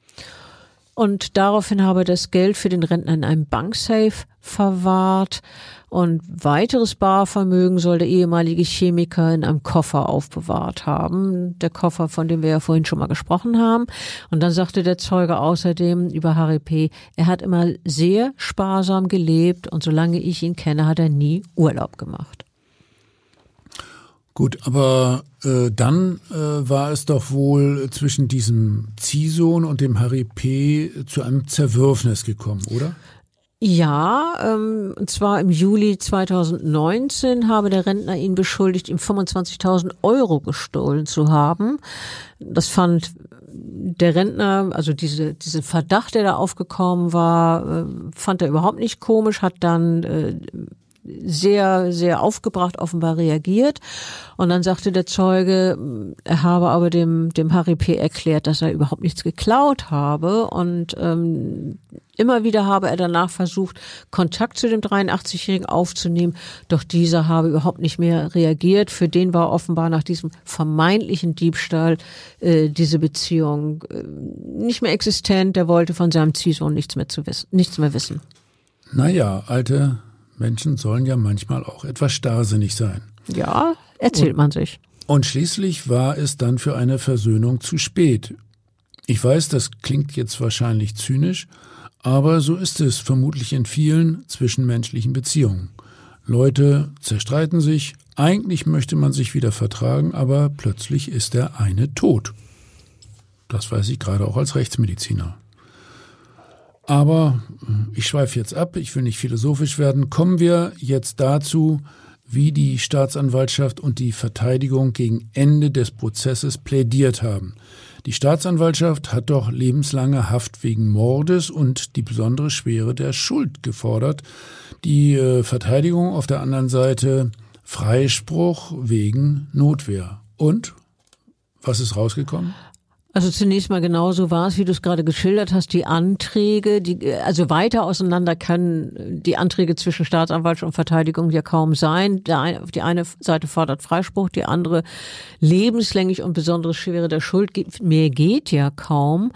Und daraufhin habe das Geld für den Rentner in einem Banksafe verwahrt. Und weiteres Barvermögen soll der ehemalige Chemiker in einem Koffer aufbewahrt haben. Der Koffer, von dem wir ja vorhin schon mal gesprochen haben. Und dann sagte der Zeuge außerdem über Harry P., er hat immer sehr sparsam gelebt und solange ich ihn kenne, hat er nie Urlaub gemacht. Gut, aber äh, dann äh, war es doch wohl zwischen diesem Ziehsohn und dem Harry P. zu einem Zerwürfnis gekommen, oder? Ja, ähm, und zwar im Juli 2019 habe der Rentner ihn beschuldigt, ihm 25.000 Euro gestohlen zu haben. Das fand der Rentner, also diese, diese Verdacht, der da aufgekommen war, äh, fand er überhaupt nicht komisch, hat dann äh, sehr, sehr aufgebracht offenbar reagiert. Und dann sagte der Zeuge, er habe aber dem, dem Harry P. erklärt, dass er überhaupt nichts geklaut habe. Und ähm, immer wieder habe er danach versucht, Kontakt zu dem 83-Jährigen aufzunehmen. Doch dieser habe überhaupt nicht mehr reagiert. Für den war offenbar nach diesem vermeintlichen Diebstahl äh, diese Beziehung äh, nicht mehr existent. Der wollte von seinem Ziehsohn nichts mehr zu wissen, nichts mehr wissen. Naja, alte Menschen sollen ja manchmal auch etwas starrsinnig sein. Ja, erzählt und, man sich. Und schließlich war es dann für eine Versöhnung zu spät. Ich weiß, das klingt jetzt wahrscheinlich zynisch, aber so ist es vermutlich in vielen zwischenmenschlichen Beziehungen. Leute zerstreiten sich, eigentlich möchte man sich wieder vertragen, aber plötzlich ist der eine tot. Das weiß ich gerade auch als Rechtsmediziner. Aber äh, ich schweife jetzt ab, ich will nicht philosophisch werden. Kommen wir jetzt dazu, wie die Staatsanwaltschaft und die Verteidigung gegen Ende des Prozesses plädiert haben. Die Staatsanwaltschaft hat doch lebenslange Haft wegen Mordes und die besondere Schwere der Schuld gefordert. Die äh, Verteidigung auf der anderen Seite Freispruch wegen Notwehr. Und was ist rausgekommen? Also zunächst mal genauso war es, wie du es gerade geschildert hast, die Anträge, die, also weiter auseinander können die Anträge zwischen Staatsanwaltschaft und Verteidigung ja kaum sein. Die eine Seite fordert Freispruch, die andere lebenslänglich und besondere Schwere der Schuld. Mehr geht ja kaum.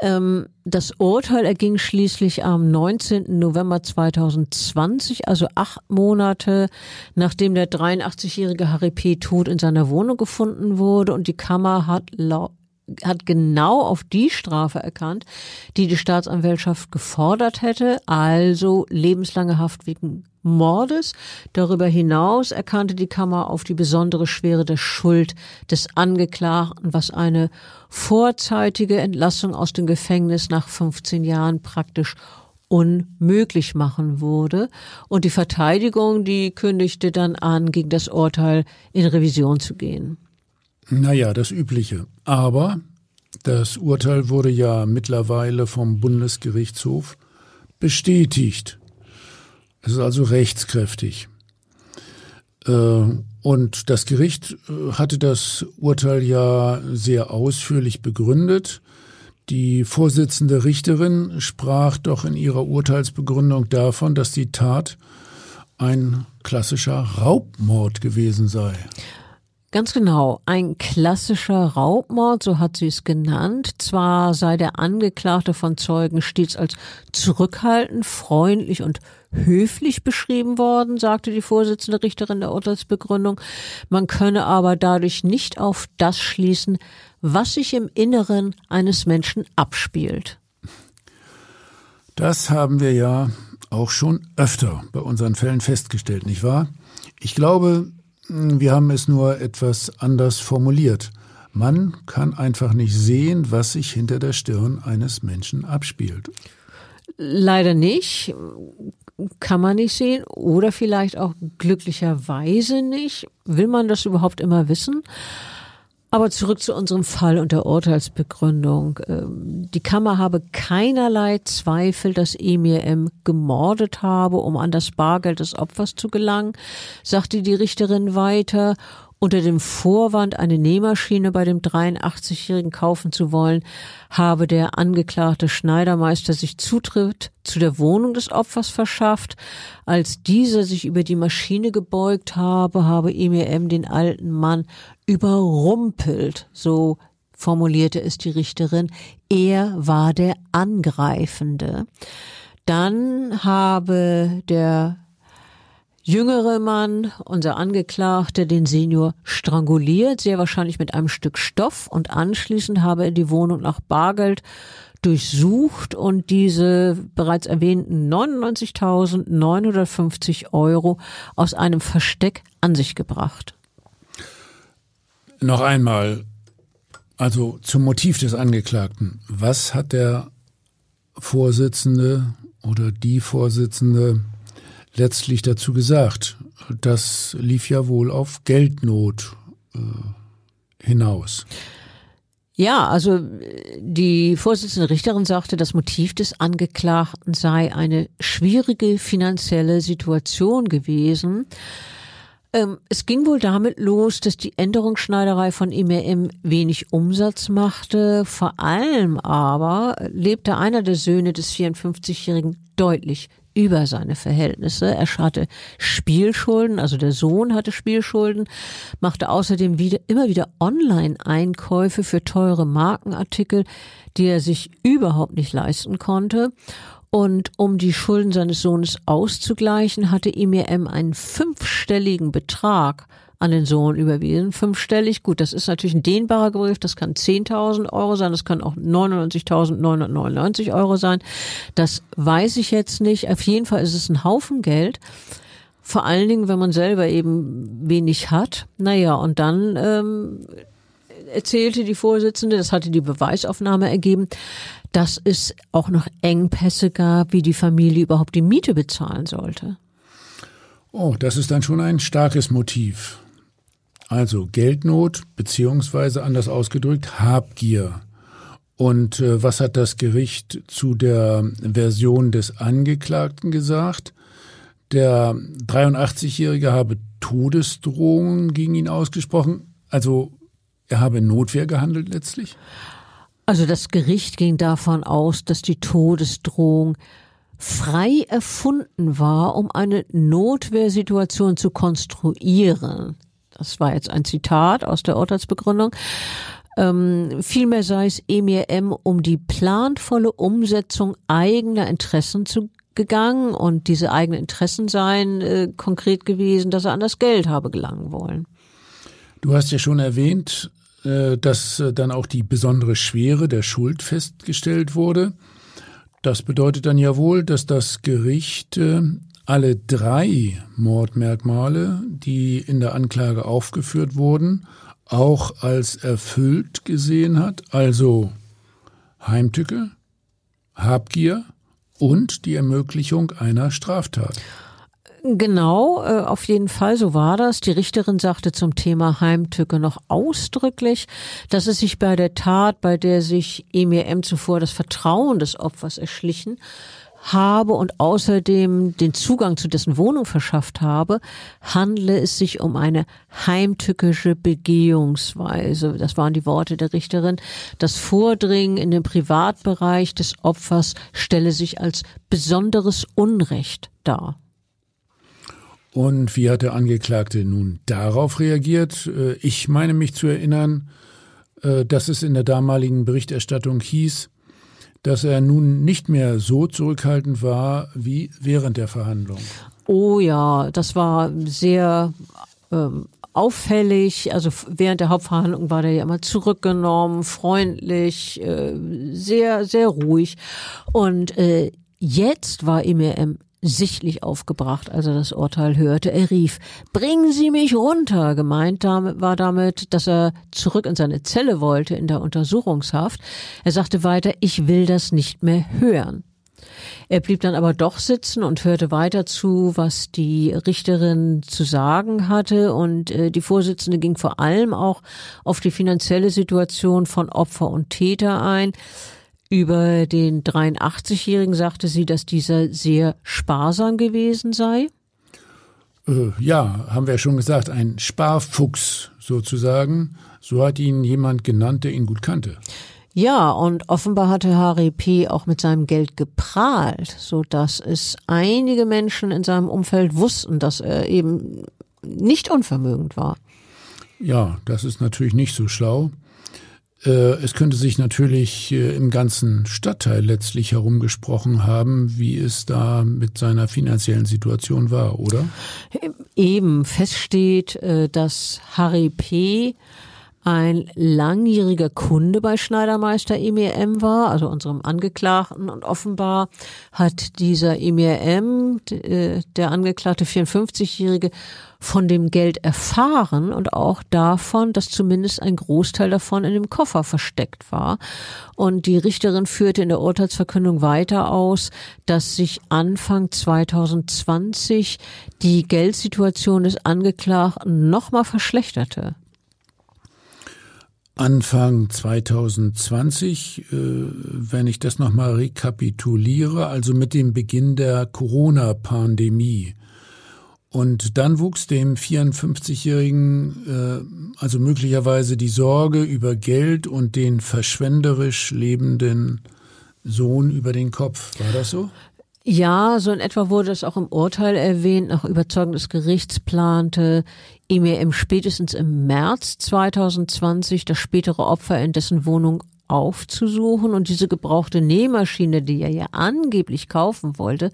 Ähm, das Urteil erging schließlich am 19. November 2020, also acht Monate nachdem der 83-jährige Harry P. tot in seiner Wohnung gefunden wurde und die Kammer hat laut hat genau auf die Strafe erkannt, die die Staatsanwaltschaft gefordert hätte, also lebenslange Haft wegen Mordes. Darüber hinaus erkannte die Kammer auf die besondere Schwere der Schuld des Angeklagten, was eine vorzeitige Entlassung aus dem Gefängnis nach 15 Jahren praktisch unmöglich machen würde. Und die Verteidigung, die kündigte dann an, gegen das Urteil in Revision zu gehen. Naja, das Übliche. Aber das Urteil wurde ja mittlerweile vom Bundesgerichtshof bestätigt. Es ist also rechtskräftig. Äh, und das Gericht äh, hatte das Urteil ja sehr ausführlich begründet. Die Vorsitzende Richterin sprach doch in ihrer Urteilsbegründung davon, dass die Tat ein klassischer Raubmord gewesen sei. Ganz genau, ein klassischer Raubmord, so hat sie es genannt. Zwar sei der Angeklagte von Zeugen stets als zurückhaltend, freundlich und höflich beschrieben worden, sagte die Vorsitzende Richterin der Urteilsbegründung. Man könne aber dadurch nicht auf das schließen, was sich im Inneren eines Menschen abspielt. Das haben wir ja auch schon öfter bei unseren Fällen festgestellt, nicht wahr? Ich glaube, wir haben es nur etwas anders formuliert. Man kann einfach nicht sehen, was sich hinter der Stirn eines Menschen abspielt. Leider nicht. Kann man nicht sehen oder vielleicht auch glücklicherweise nicht. Will man das überhaupt immer wissen? Aber zurück zu unserem Fall und der Urteilsbegründung. Ähm, die Kammer habe keinerlei Zweifel, dass Emir M. gemordet habe, um an das Bargeld des Opfers zu gelangen, sagte die Richterin weiter unter dem Vorwand, eine Nähmaschine bei dem 83-Jährigen kaufen zu wollen, habe der angeklagte Schneidermeister sich Zutritt zu der Wohnung des Opfers verschafft. Als dieser sich über die Maschine gebeugt habe, habe Emir M. den alten Mann überrumpelt, so formulierte es die Richterin. Er war der Angreifende. Dann habe der jüngere Mann, unser Angeklagter, den Senior stranguliert, sehr wahrscheinlich mit einem Stück Stoff und anschließend habe er die Wohnung nach Bargeld durchsucht und diese bereits erwähnten 99.950 Euro aus einem Versteck an sich gebracht. Noch einmal, also zum Motiv des Angeklagten. Was hat der Vorsitzende oder die Vorsitzende letztlich dazu gesagt. Das lief ja wohl auf Geldnot äh, hinaus. Ja, also die Vorsitzende Richterin sagte, das Motiv des Angeklagten sei eine schwierige finanzielle Situation gewesen. Ähm, es ging wohl damit los, dass die Änderungsschneiderei von IMM wenig Umsatz machte. Vor allem aber lebte einer der Söhne des 54-Jährigen deutlich über seine Verhältnisse. Er hatte Spielschulden, also der Sohn hatte Spielschulden, machte außerdem wieder, immer wieder Online-Einkäufe für teure Markenartikel, die er sich überhaupt nicht leisten konnte. Und um die Schulden seines Sohnes auszugleichen, hatte IMM einen fünfstelligen Betrag an den Sohn überwiesen. Fünfstellig, gut, das ist natürlich ein dehnbarer Begriff, das kann 10.000 Euro sein, das kann auch 99.999 Euro sein. Das weiß ich jetzt nicht. Auf jeden Fall ist es ein Haufen Geld. Vor allen Dingen, wenn man selber eben wenig hat. Naja, und dann ähm, erzählte die Vorsitzende, das hatte die Beweisaufnahme ergeben, dass es auch noch Engpässe gab, wie die Familie überhaupt die Miete bezahlen sollte. Oh, das ist dann schon ein starkes Motiv. Also Geldnot beziehungsweise anders ausgedrückt Habgier. Und äh, was hat das Gericht zu der Version des Angeklagten gesagt? Der 83-Jährige habe Todesdrohungen gegen ihn ausgesprochen. Also er habe Notwehr gehandelt letztlich? Also das Gericht ging davon aus, dass die Todesdrohung frei erfunden war, um eine Notwehrsituation zu konstruieren. Das war jetzt ein Zitat aus der Urteilsbegründung. Ähm, vielmehr sei es Emir M. um die planvolle Umsetzung eigener Interessen zu gegangen und diese eigenen Interessen seien äh, konkret gewesen, dass er an das Geld habe gelangen wollen. Du hast ja schon erwähnt, äh, dass äh, dann auch die besondere Schwere der Schuld festgestellt wurde. Das bedeutet dann ja wohl, dass das Gericht äh, alle drei Mordmerkmale, die in der Anklage aufgeführt wurden, auch als erfüllt gesehen hat, also Heimtücke, Habgier und die Ermöglichung einer Straftat. Genau, äh, auf jeden Fall, so war das. Die Richterin sagte zum Thema Heimtücke noch ausdrücklich, dass es sich bei der Tat, bei der sich Emir M. zuvor das Vertrauen des Opfers erschlichen habe und außerdem den Zugang zu dessen Wohnung verschafft habe, handle es sich um eine heimtückische Begehungsweise. Das waren die Worte der Richterin. Das Vordringen in den Privatbereich des Opfers stelle sich als besonderes Unrecht dar. Und wie hat der Angeklagte nun darauf reagiert? Äh, ich meine mich zu erinnern, äh, dass es in der damaligen Berichterstattung hieß, dass er nun nicht mehr so zurückhaltend war wie während der Verhandlung. Oh ja, das war sehr ähm, auffällig. Also während der Hauptverhandlung war der ja immer zurückgenommen, freundlich, äh, sehr, sehr ruhig. Und äh, jetzt war ihm sichtlich aufgebracht, als er das Urteil hörte. Er rief, bringen Sie mich runter. Gemeint war damit, dass er zurück in seine Zelle wollte in der Untersuchungshaft. Er sagte weiter, ich will das nicht mehr hören. Er blieb dann aber doch sitzen und hörte weiter zu, was die Richterin zu sagen hatte. Und äh, die Vorsitzende ging vor allem auch auf die finanzielle Situation von Opfer und Täter ein. Über den 83-Jährigen sagte sie, dass dieser sehr sparsam gewesen sei. Äh, ja, haben wir ja schon gesagt, ein Sparfuchs sozusagen. So hat ihn jemand genannt, der ihn gut kannte. Ja, und offenbar hatte Harry P. auch mit seinem Geld geprahlt, so dass es einige Menschen in seinem Umfeld wussten, dass er eben nicht unvermögend war. Ja, das ist natürlich nicht so schlau. Äh, es könnte sich natürlich äh, im ganzen Stadtteil letztlich herumgesprochen haben, wie es da mit seiner finanziellen Situation war, oder? Eben feststeht, äh, dass Harry P ein langjähriger Kunde bei Schneidermeister EMM war, also unserem Angeklagten. Und offenbar hat dieser EMM, der Angeklagte 54-Jährige, von dem Geld erfahren und auch davon, dass zumindest ein Großteil davon in dem Koffer versteckt war. Und die Richterin führte in der Urteilsverkündung weiter aus, dass sich Anfang 2020 die Geldsituation des Angeklagten nochmal verschlechterte. Anfang 2020, äh, wenn ich das nochmal rekapituliere, also mit dem Beginn der Corona-Pandemie, und dann wuchs dem 54-Jährigen äh, also möglicherweise die Sorge über Geld und den verschwenderisch lebenden Sohn über den Kopf. War das so? Ja, so in etwa wurde es auch im Urteil erwähnt. Nach Überzeugung des Gerichts plante IMEM spätestens im März 2020 das spätere Opfer in dessen Wohnung aufzusuchen und diese gebrauchte Nähmaschine, die er ja angeblich kaufen wollte,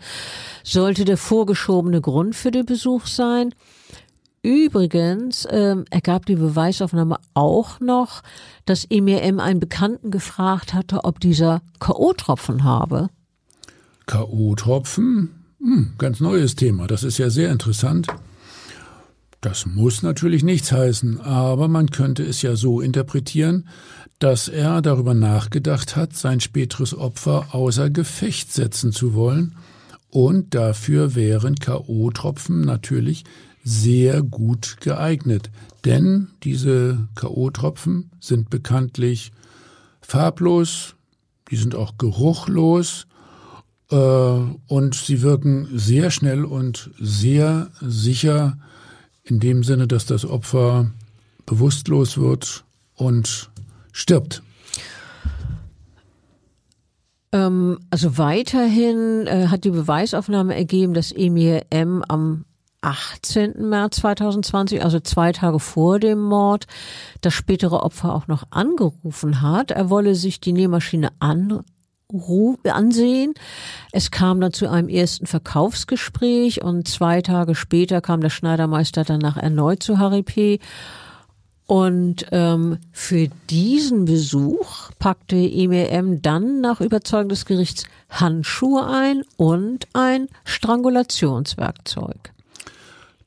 sollte der vorgeschobene Grund für den Besuch sein. Übrigens ähm, ergab die Beweisaufnahme auch noch, dass EMM einen Bekannten gefragt hatte, ob dieser K.O.-Tropfen habe. K.O.-Tropfen? Hm, ganz neues Thema. Das ist ja sehr interessant. Das muss natürlich nichts heißen, aber man könnte es ja so interpretieren, dass er darüber nachgedacht hat, sein späteres Opfer außer Gefecht setzen zu wollen, und dafür wären KO-Tropfen natürlich sehr gut geeignet. Denn diese K.O.-Tropfen sind bekanntlich farblos, die sind auch geruchlos äh, und sie wirken sehr schnell und sehr sicher in dem Sinne, dass das Opfer bewusstlos wird und stirbt. Ähm, also weiterhin äh, hat die Beweisaufnahme ergeben, dass Emir M. am 18. März 2020, also zwei Tage vor dem Mord, das spätere Opfer auch noch angerufen hat. Er wolle sich die Nähmaschine an, ansehen. Es kam dann zu einem ersten Verkaufsgespräch und zwei Tage später kam der Schneidermeister danach erneut zu Harry P. Und ähm, für diesen Besuch packte EMM dann nach Überzeugung des Gerichts Handschuhe ein und ein Strangulationswerkzeug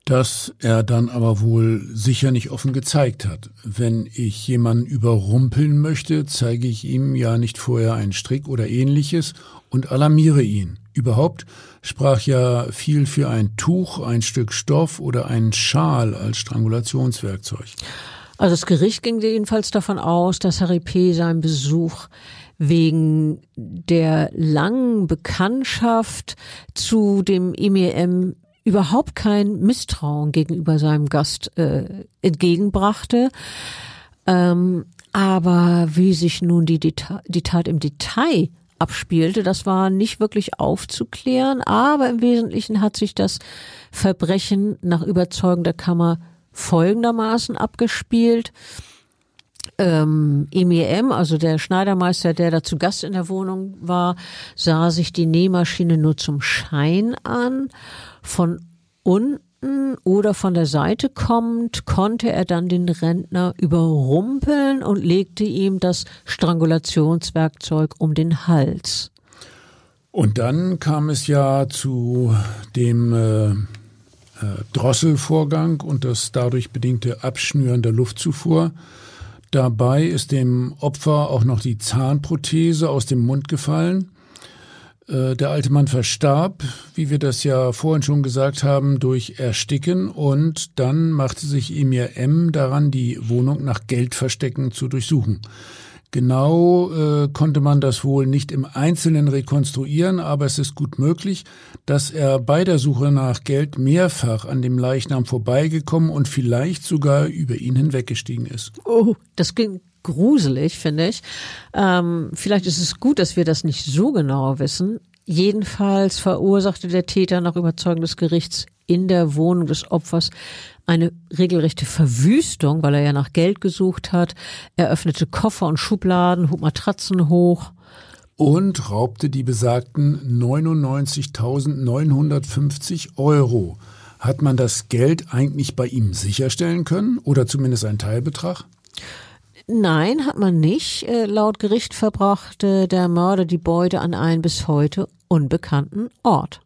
das er dann aber wohl sicher nicht offen gezeigt hat. Wenn ich jemanden überrumpeln möchte, zeige ich ihm ja nicht vorher einen Strick oder ähnliches und alarmiere ihn. Überhaupt sprach ja viel für ein Tuch, ein Stück Stoff oder einen Schal als Strangulationswerkzeug. Also das Gericht ging jedenfalls davon aus, dass Harry P. seinen Besuch wegen der langen Bekanntschaft zu dem IMEM überhaupt kein Misstrauen gegenüber seinem Gast äh, entgegenbrachte. Ähm, aber wie sich nun die, Deta die Tat im Detail abspielte, das war nicht wirklich aufzuklären, aber im Wesentlichen hat sich das Verbrechen nach Überzeugung der Kammer folgendermaßen abgespielt. Ähm, EMEM, also der Schneidermeister, der da zu Gast in der Wohnung war, sah sich die Nähmaschine nur zum Schein an von unten oder von der Seite kommt, konnte er dann den Rentner überrumpeln und legte ihm das Strangulationswerkzeug um den Hals. Und dann kam es ja zu dem äh, äh, Drosselvorgang und das dadurch bedingte Abschnüren der Luftzufuhr. Dabei ist dem Opfer auch noch die Zahnprothese aus dem Mund gefallen. Äh, der alte Mann verstarb, wie wir das ja vorhin schon gesagt haben, durch Ersticken und dann machte sich Emir M. daran, die Wohnung nach Geldverstecken zu durchsuchen. Genau äh, konnte man das wohl nicht im Einzelnen rekonstruieren, aber es ist gut möglich, dass er bei der Suche nach Geld mehrfach an dem Leichnam vorbeigekommen und vielleicht sogar über ihn hinweggestiegen ist. Oh, das ging gruselig, finde ich. Ähm, vielleicht ist es gut, dass wir das nicht so genau wissen. Jedenfalls verursachte der Täter nach Überzeugung des Gerichts in der Wohnung des Opfers eine regelrechte Verwüstung, weil er ja nach Geld gesucht hat. Er öffnete Koffer und Schubladen, hob Matratzen hoch. Und raubte die besagten 99.950 Euro. Hat man das Geld eigentlich bei ihm sicherstellen können oder zumindest einen Teilbetrag? Nein, hat man nicht. Äh, laut Gericht verbrachte der Mörder die Beute an einen bis heute unbekannten Ort.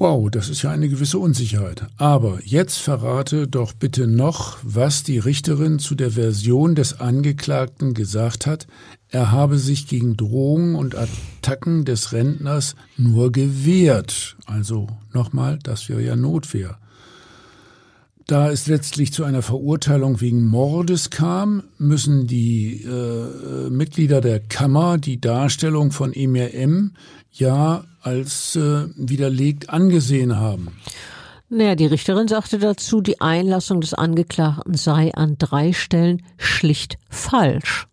Wow, das ist ja eine gewisse Unsicherheit. Aber jetzt verrate doch bitte noch, was die Richterin zu der Version des Angeklagten gesagt hat. Er habe sich gegen Drohungen und Attacken des Rentners nur gewehrt. Also nochmal, das wäre ja Notwehr. Da es letztlich zu einer Verurteilung wegen Mordes kam, müssen die äh, Mitglieder der Kammer die Darstellung von Emir M. ja als äh, widerlegt angesehen haben. Naja, die Richterin sagte dazu, die Einlassung des Angeklagten sei an drei Stellen schlicht falsch.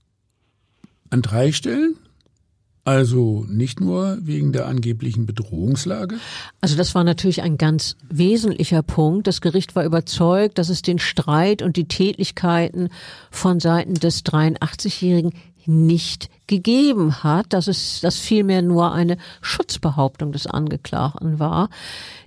An drei Stellen? Also nicht nur wegen der angeblichen Bedrohungslage? Also das war natürlich ein ganz wesentlicher Punkt. Das Gericht war überzeugt, dass es den Streit und die Tätlichkeiten von Seiten des 83-Jährigen nicht gegeben hat, dass es dass vielmehr nur eine Schutzbehauptung des Angeklagten war.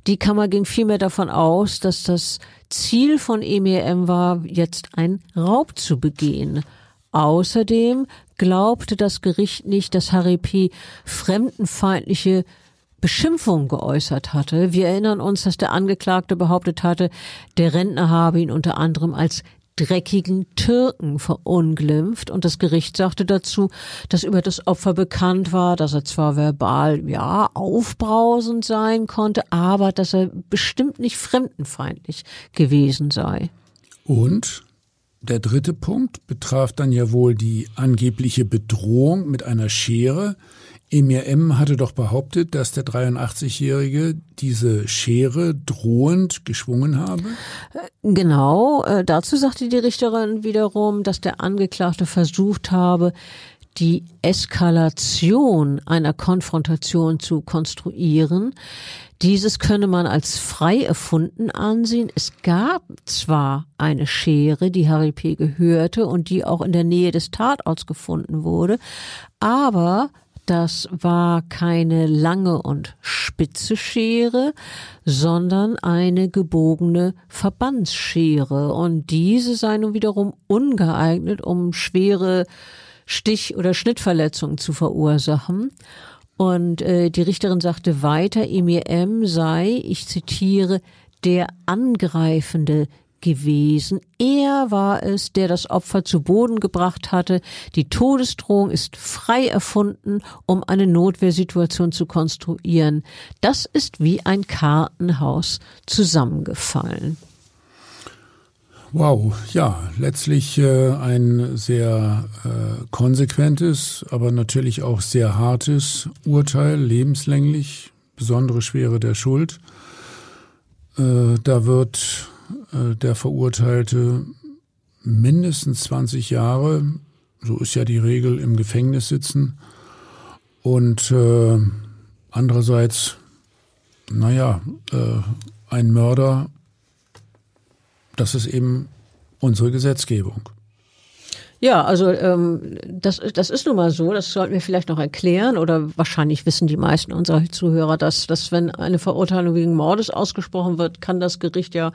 Die Kammer ging vielmehr davon aus, dass das Ziel von EMM war, jetzt einen Raub zu begehen. Außerdem glaubte das Gericht nicht, dass Harry P. fremdenfeindliche Beschimpfung geäußert hatte. Wir erinnern uns, dass der Angeklagte behauptet hatte, der Rentner habe ihn unter anderem als dreckigen Türken verunglimpft und das Gericht sagte dazu, dass über das Opfer bekannt war, dass er zwar verbal, ja, aufbrausend sein konnte, aber dass er bestimmt nicht fremdenfeindlich gewesen sei. Und der dritte Punkt betraf dann ja wohl die angebliche Bedrohung mit einer Schere. Emir M. hatte doch behauptet, dass der 83-Jährige diese Schere drohend geschwungen habe. Genau, äh, dazu sagte die Richterin wiederum, dass der Angeklagte versucht habe, die Eskalation einer Konfrontation zu konstruieren. Dieses könne man als frei erfunden ansehen. Es gab zwar eine Schere, die Harry P. gehörte und die auch in der Nähe des Tatorts gefunden wurde, aber das war keine lange und spitze Schere, sondern eine gebogene Verbandsschere. Und diese sei nun wiederum ungeeignet, um schwere Stich- oder Schnittverletzungen zu verursachen. Und äh, die Richterin sagte weiter, Emir M sei, ich zitiere, der Angreifende gewesen. Er war es, der das Opfer zu Boden gebracht hatte. Die Todesdrohung ist frei erfunden, um eine Notwehrsituation zu konstruieren. Das ist wie ein Kartenhaus zusammengefallen. Wow, ja, letztlich äh, ein sehr äh, konsequentes, aber natürlich auch sehr hartes Urteil, lebenslänglich, besondere Schwere der Schuld. Äh, da wird äh, der Verurteilte mindestens 20 Jahre, so ist ja die Regel, im Gefängnis sitzen. Und äh, andererseits, naja, äh, ein Mörder, das ist eben unsere Gesetzgebung. Ja, also ähm, das, das ist nun mal so, das sollten wir vielleicht noch erklären oder wahrscheinlich wissen die meisten unserer Zuhörer, dass, dass wenn eine Verurteilung wegen Mordes ausgesprochen wird, kann das Gericht ja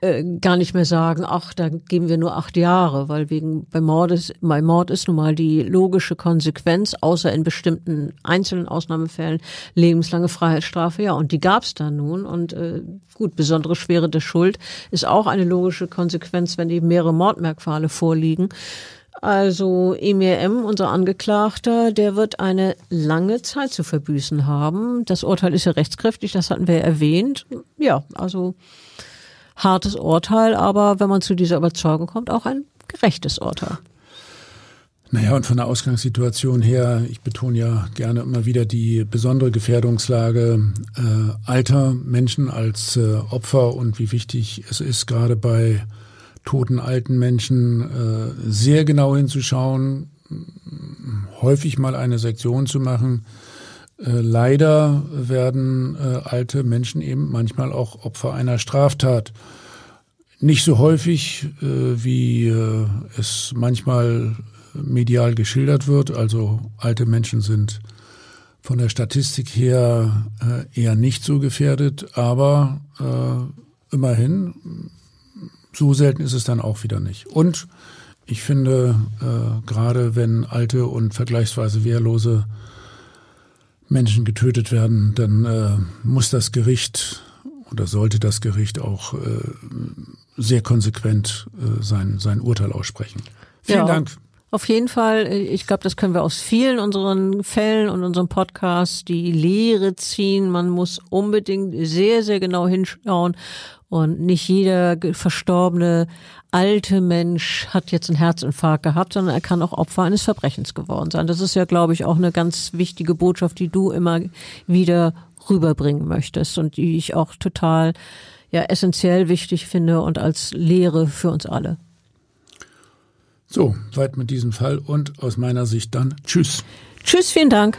äh, gar nicht mehr sagen, ach, da geben wir nur acht Jahre, weil wegen bei Mord ist, bei Mord ist nun mal die logische Konsequenz, außer in bestimmten einzelnen Ausnahmefällen, lebenslange Freiheitsstrafe. Ja, und die gab's dann nun. Und äh, gut, besondere Schwere der Schuld ist auch eine logische Konsequenz, wenn eben mehrere Mordmerkmale vorliegen. Also Emir M., unser Angeklagter, der wird eine lange Zeit zu verbüßen haben. Das Urteil ist ja rechtskräftig, das hatten wir erwähnt. Ja, also hartes Urteil, aber wenn man zu dieser Überzeugung kommt, auch ein gerechtes Urteil. Naja, und von der Ausgangssituation her, ich betone ja gerne immer wieder die besondere Gefährdungslage äh, alter Menschen als äh, Opfer und wie wichtig es ist, gerade bei toten alten Menschen äh, sehr genau hinzuschauen, häufig mal eine Sektion zu machen, leider werden äh, alte Menschen eben manchmal auch Opfer einer Straftat. Nicht so häufig, äh, wie äh, es manchmal medial geschildert wird. Also alte Menschen sind von der Statistik her äh, eher nicht so gefährdet, aber äh, immerhin, so selten ist es dann auch wieder nicht. Und ich finde, gerade wenn alte und vergleichsweise wehrlose Menschen getötet werden, dann äh, muss das Gericht oder sollte das Gericht auch äh, sehr konsequent äh, sein, sein Urteil aussprechen. Vielen ja. Dank. Auf jeden Fall, ich glaube, das können wir aus vielen unseren Fällen und unserem Podcast die Lehre ziehen. Man muss unbedingt sehr, sehr genau hinschauen und nicht jeder verstorbene alte Mensch hat jetzt einen Herzinfarkt gehabt, sondern er kann auch Opfer eines Verbrechens geworden sein. Das ist ja, glaube ich, auch eine ganz wichtige Botschaft, die du immer wieder rüberbringen möchtest und die ich auch total ja essentiell wichtig finde und als Lehre für uns alle. So, weit mit diesem Fall und aus meiner Sicht dann Tschüss. Tschüss, vielen Dank.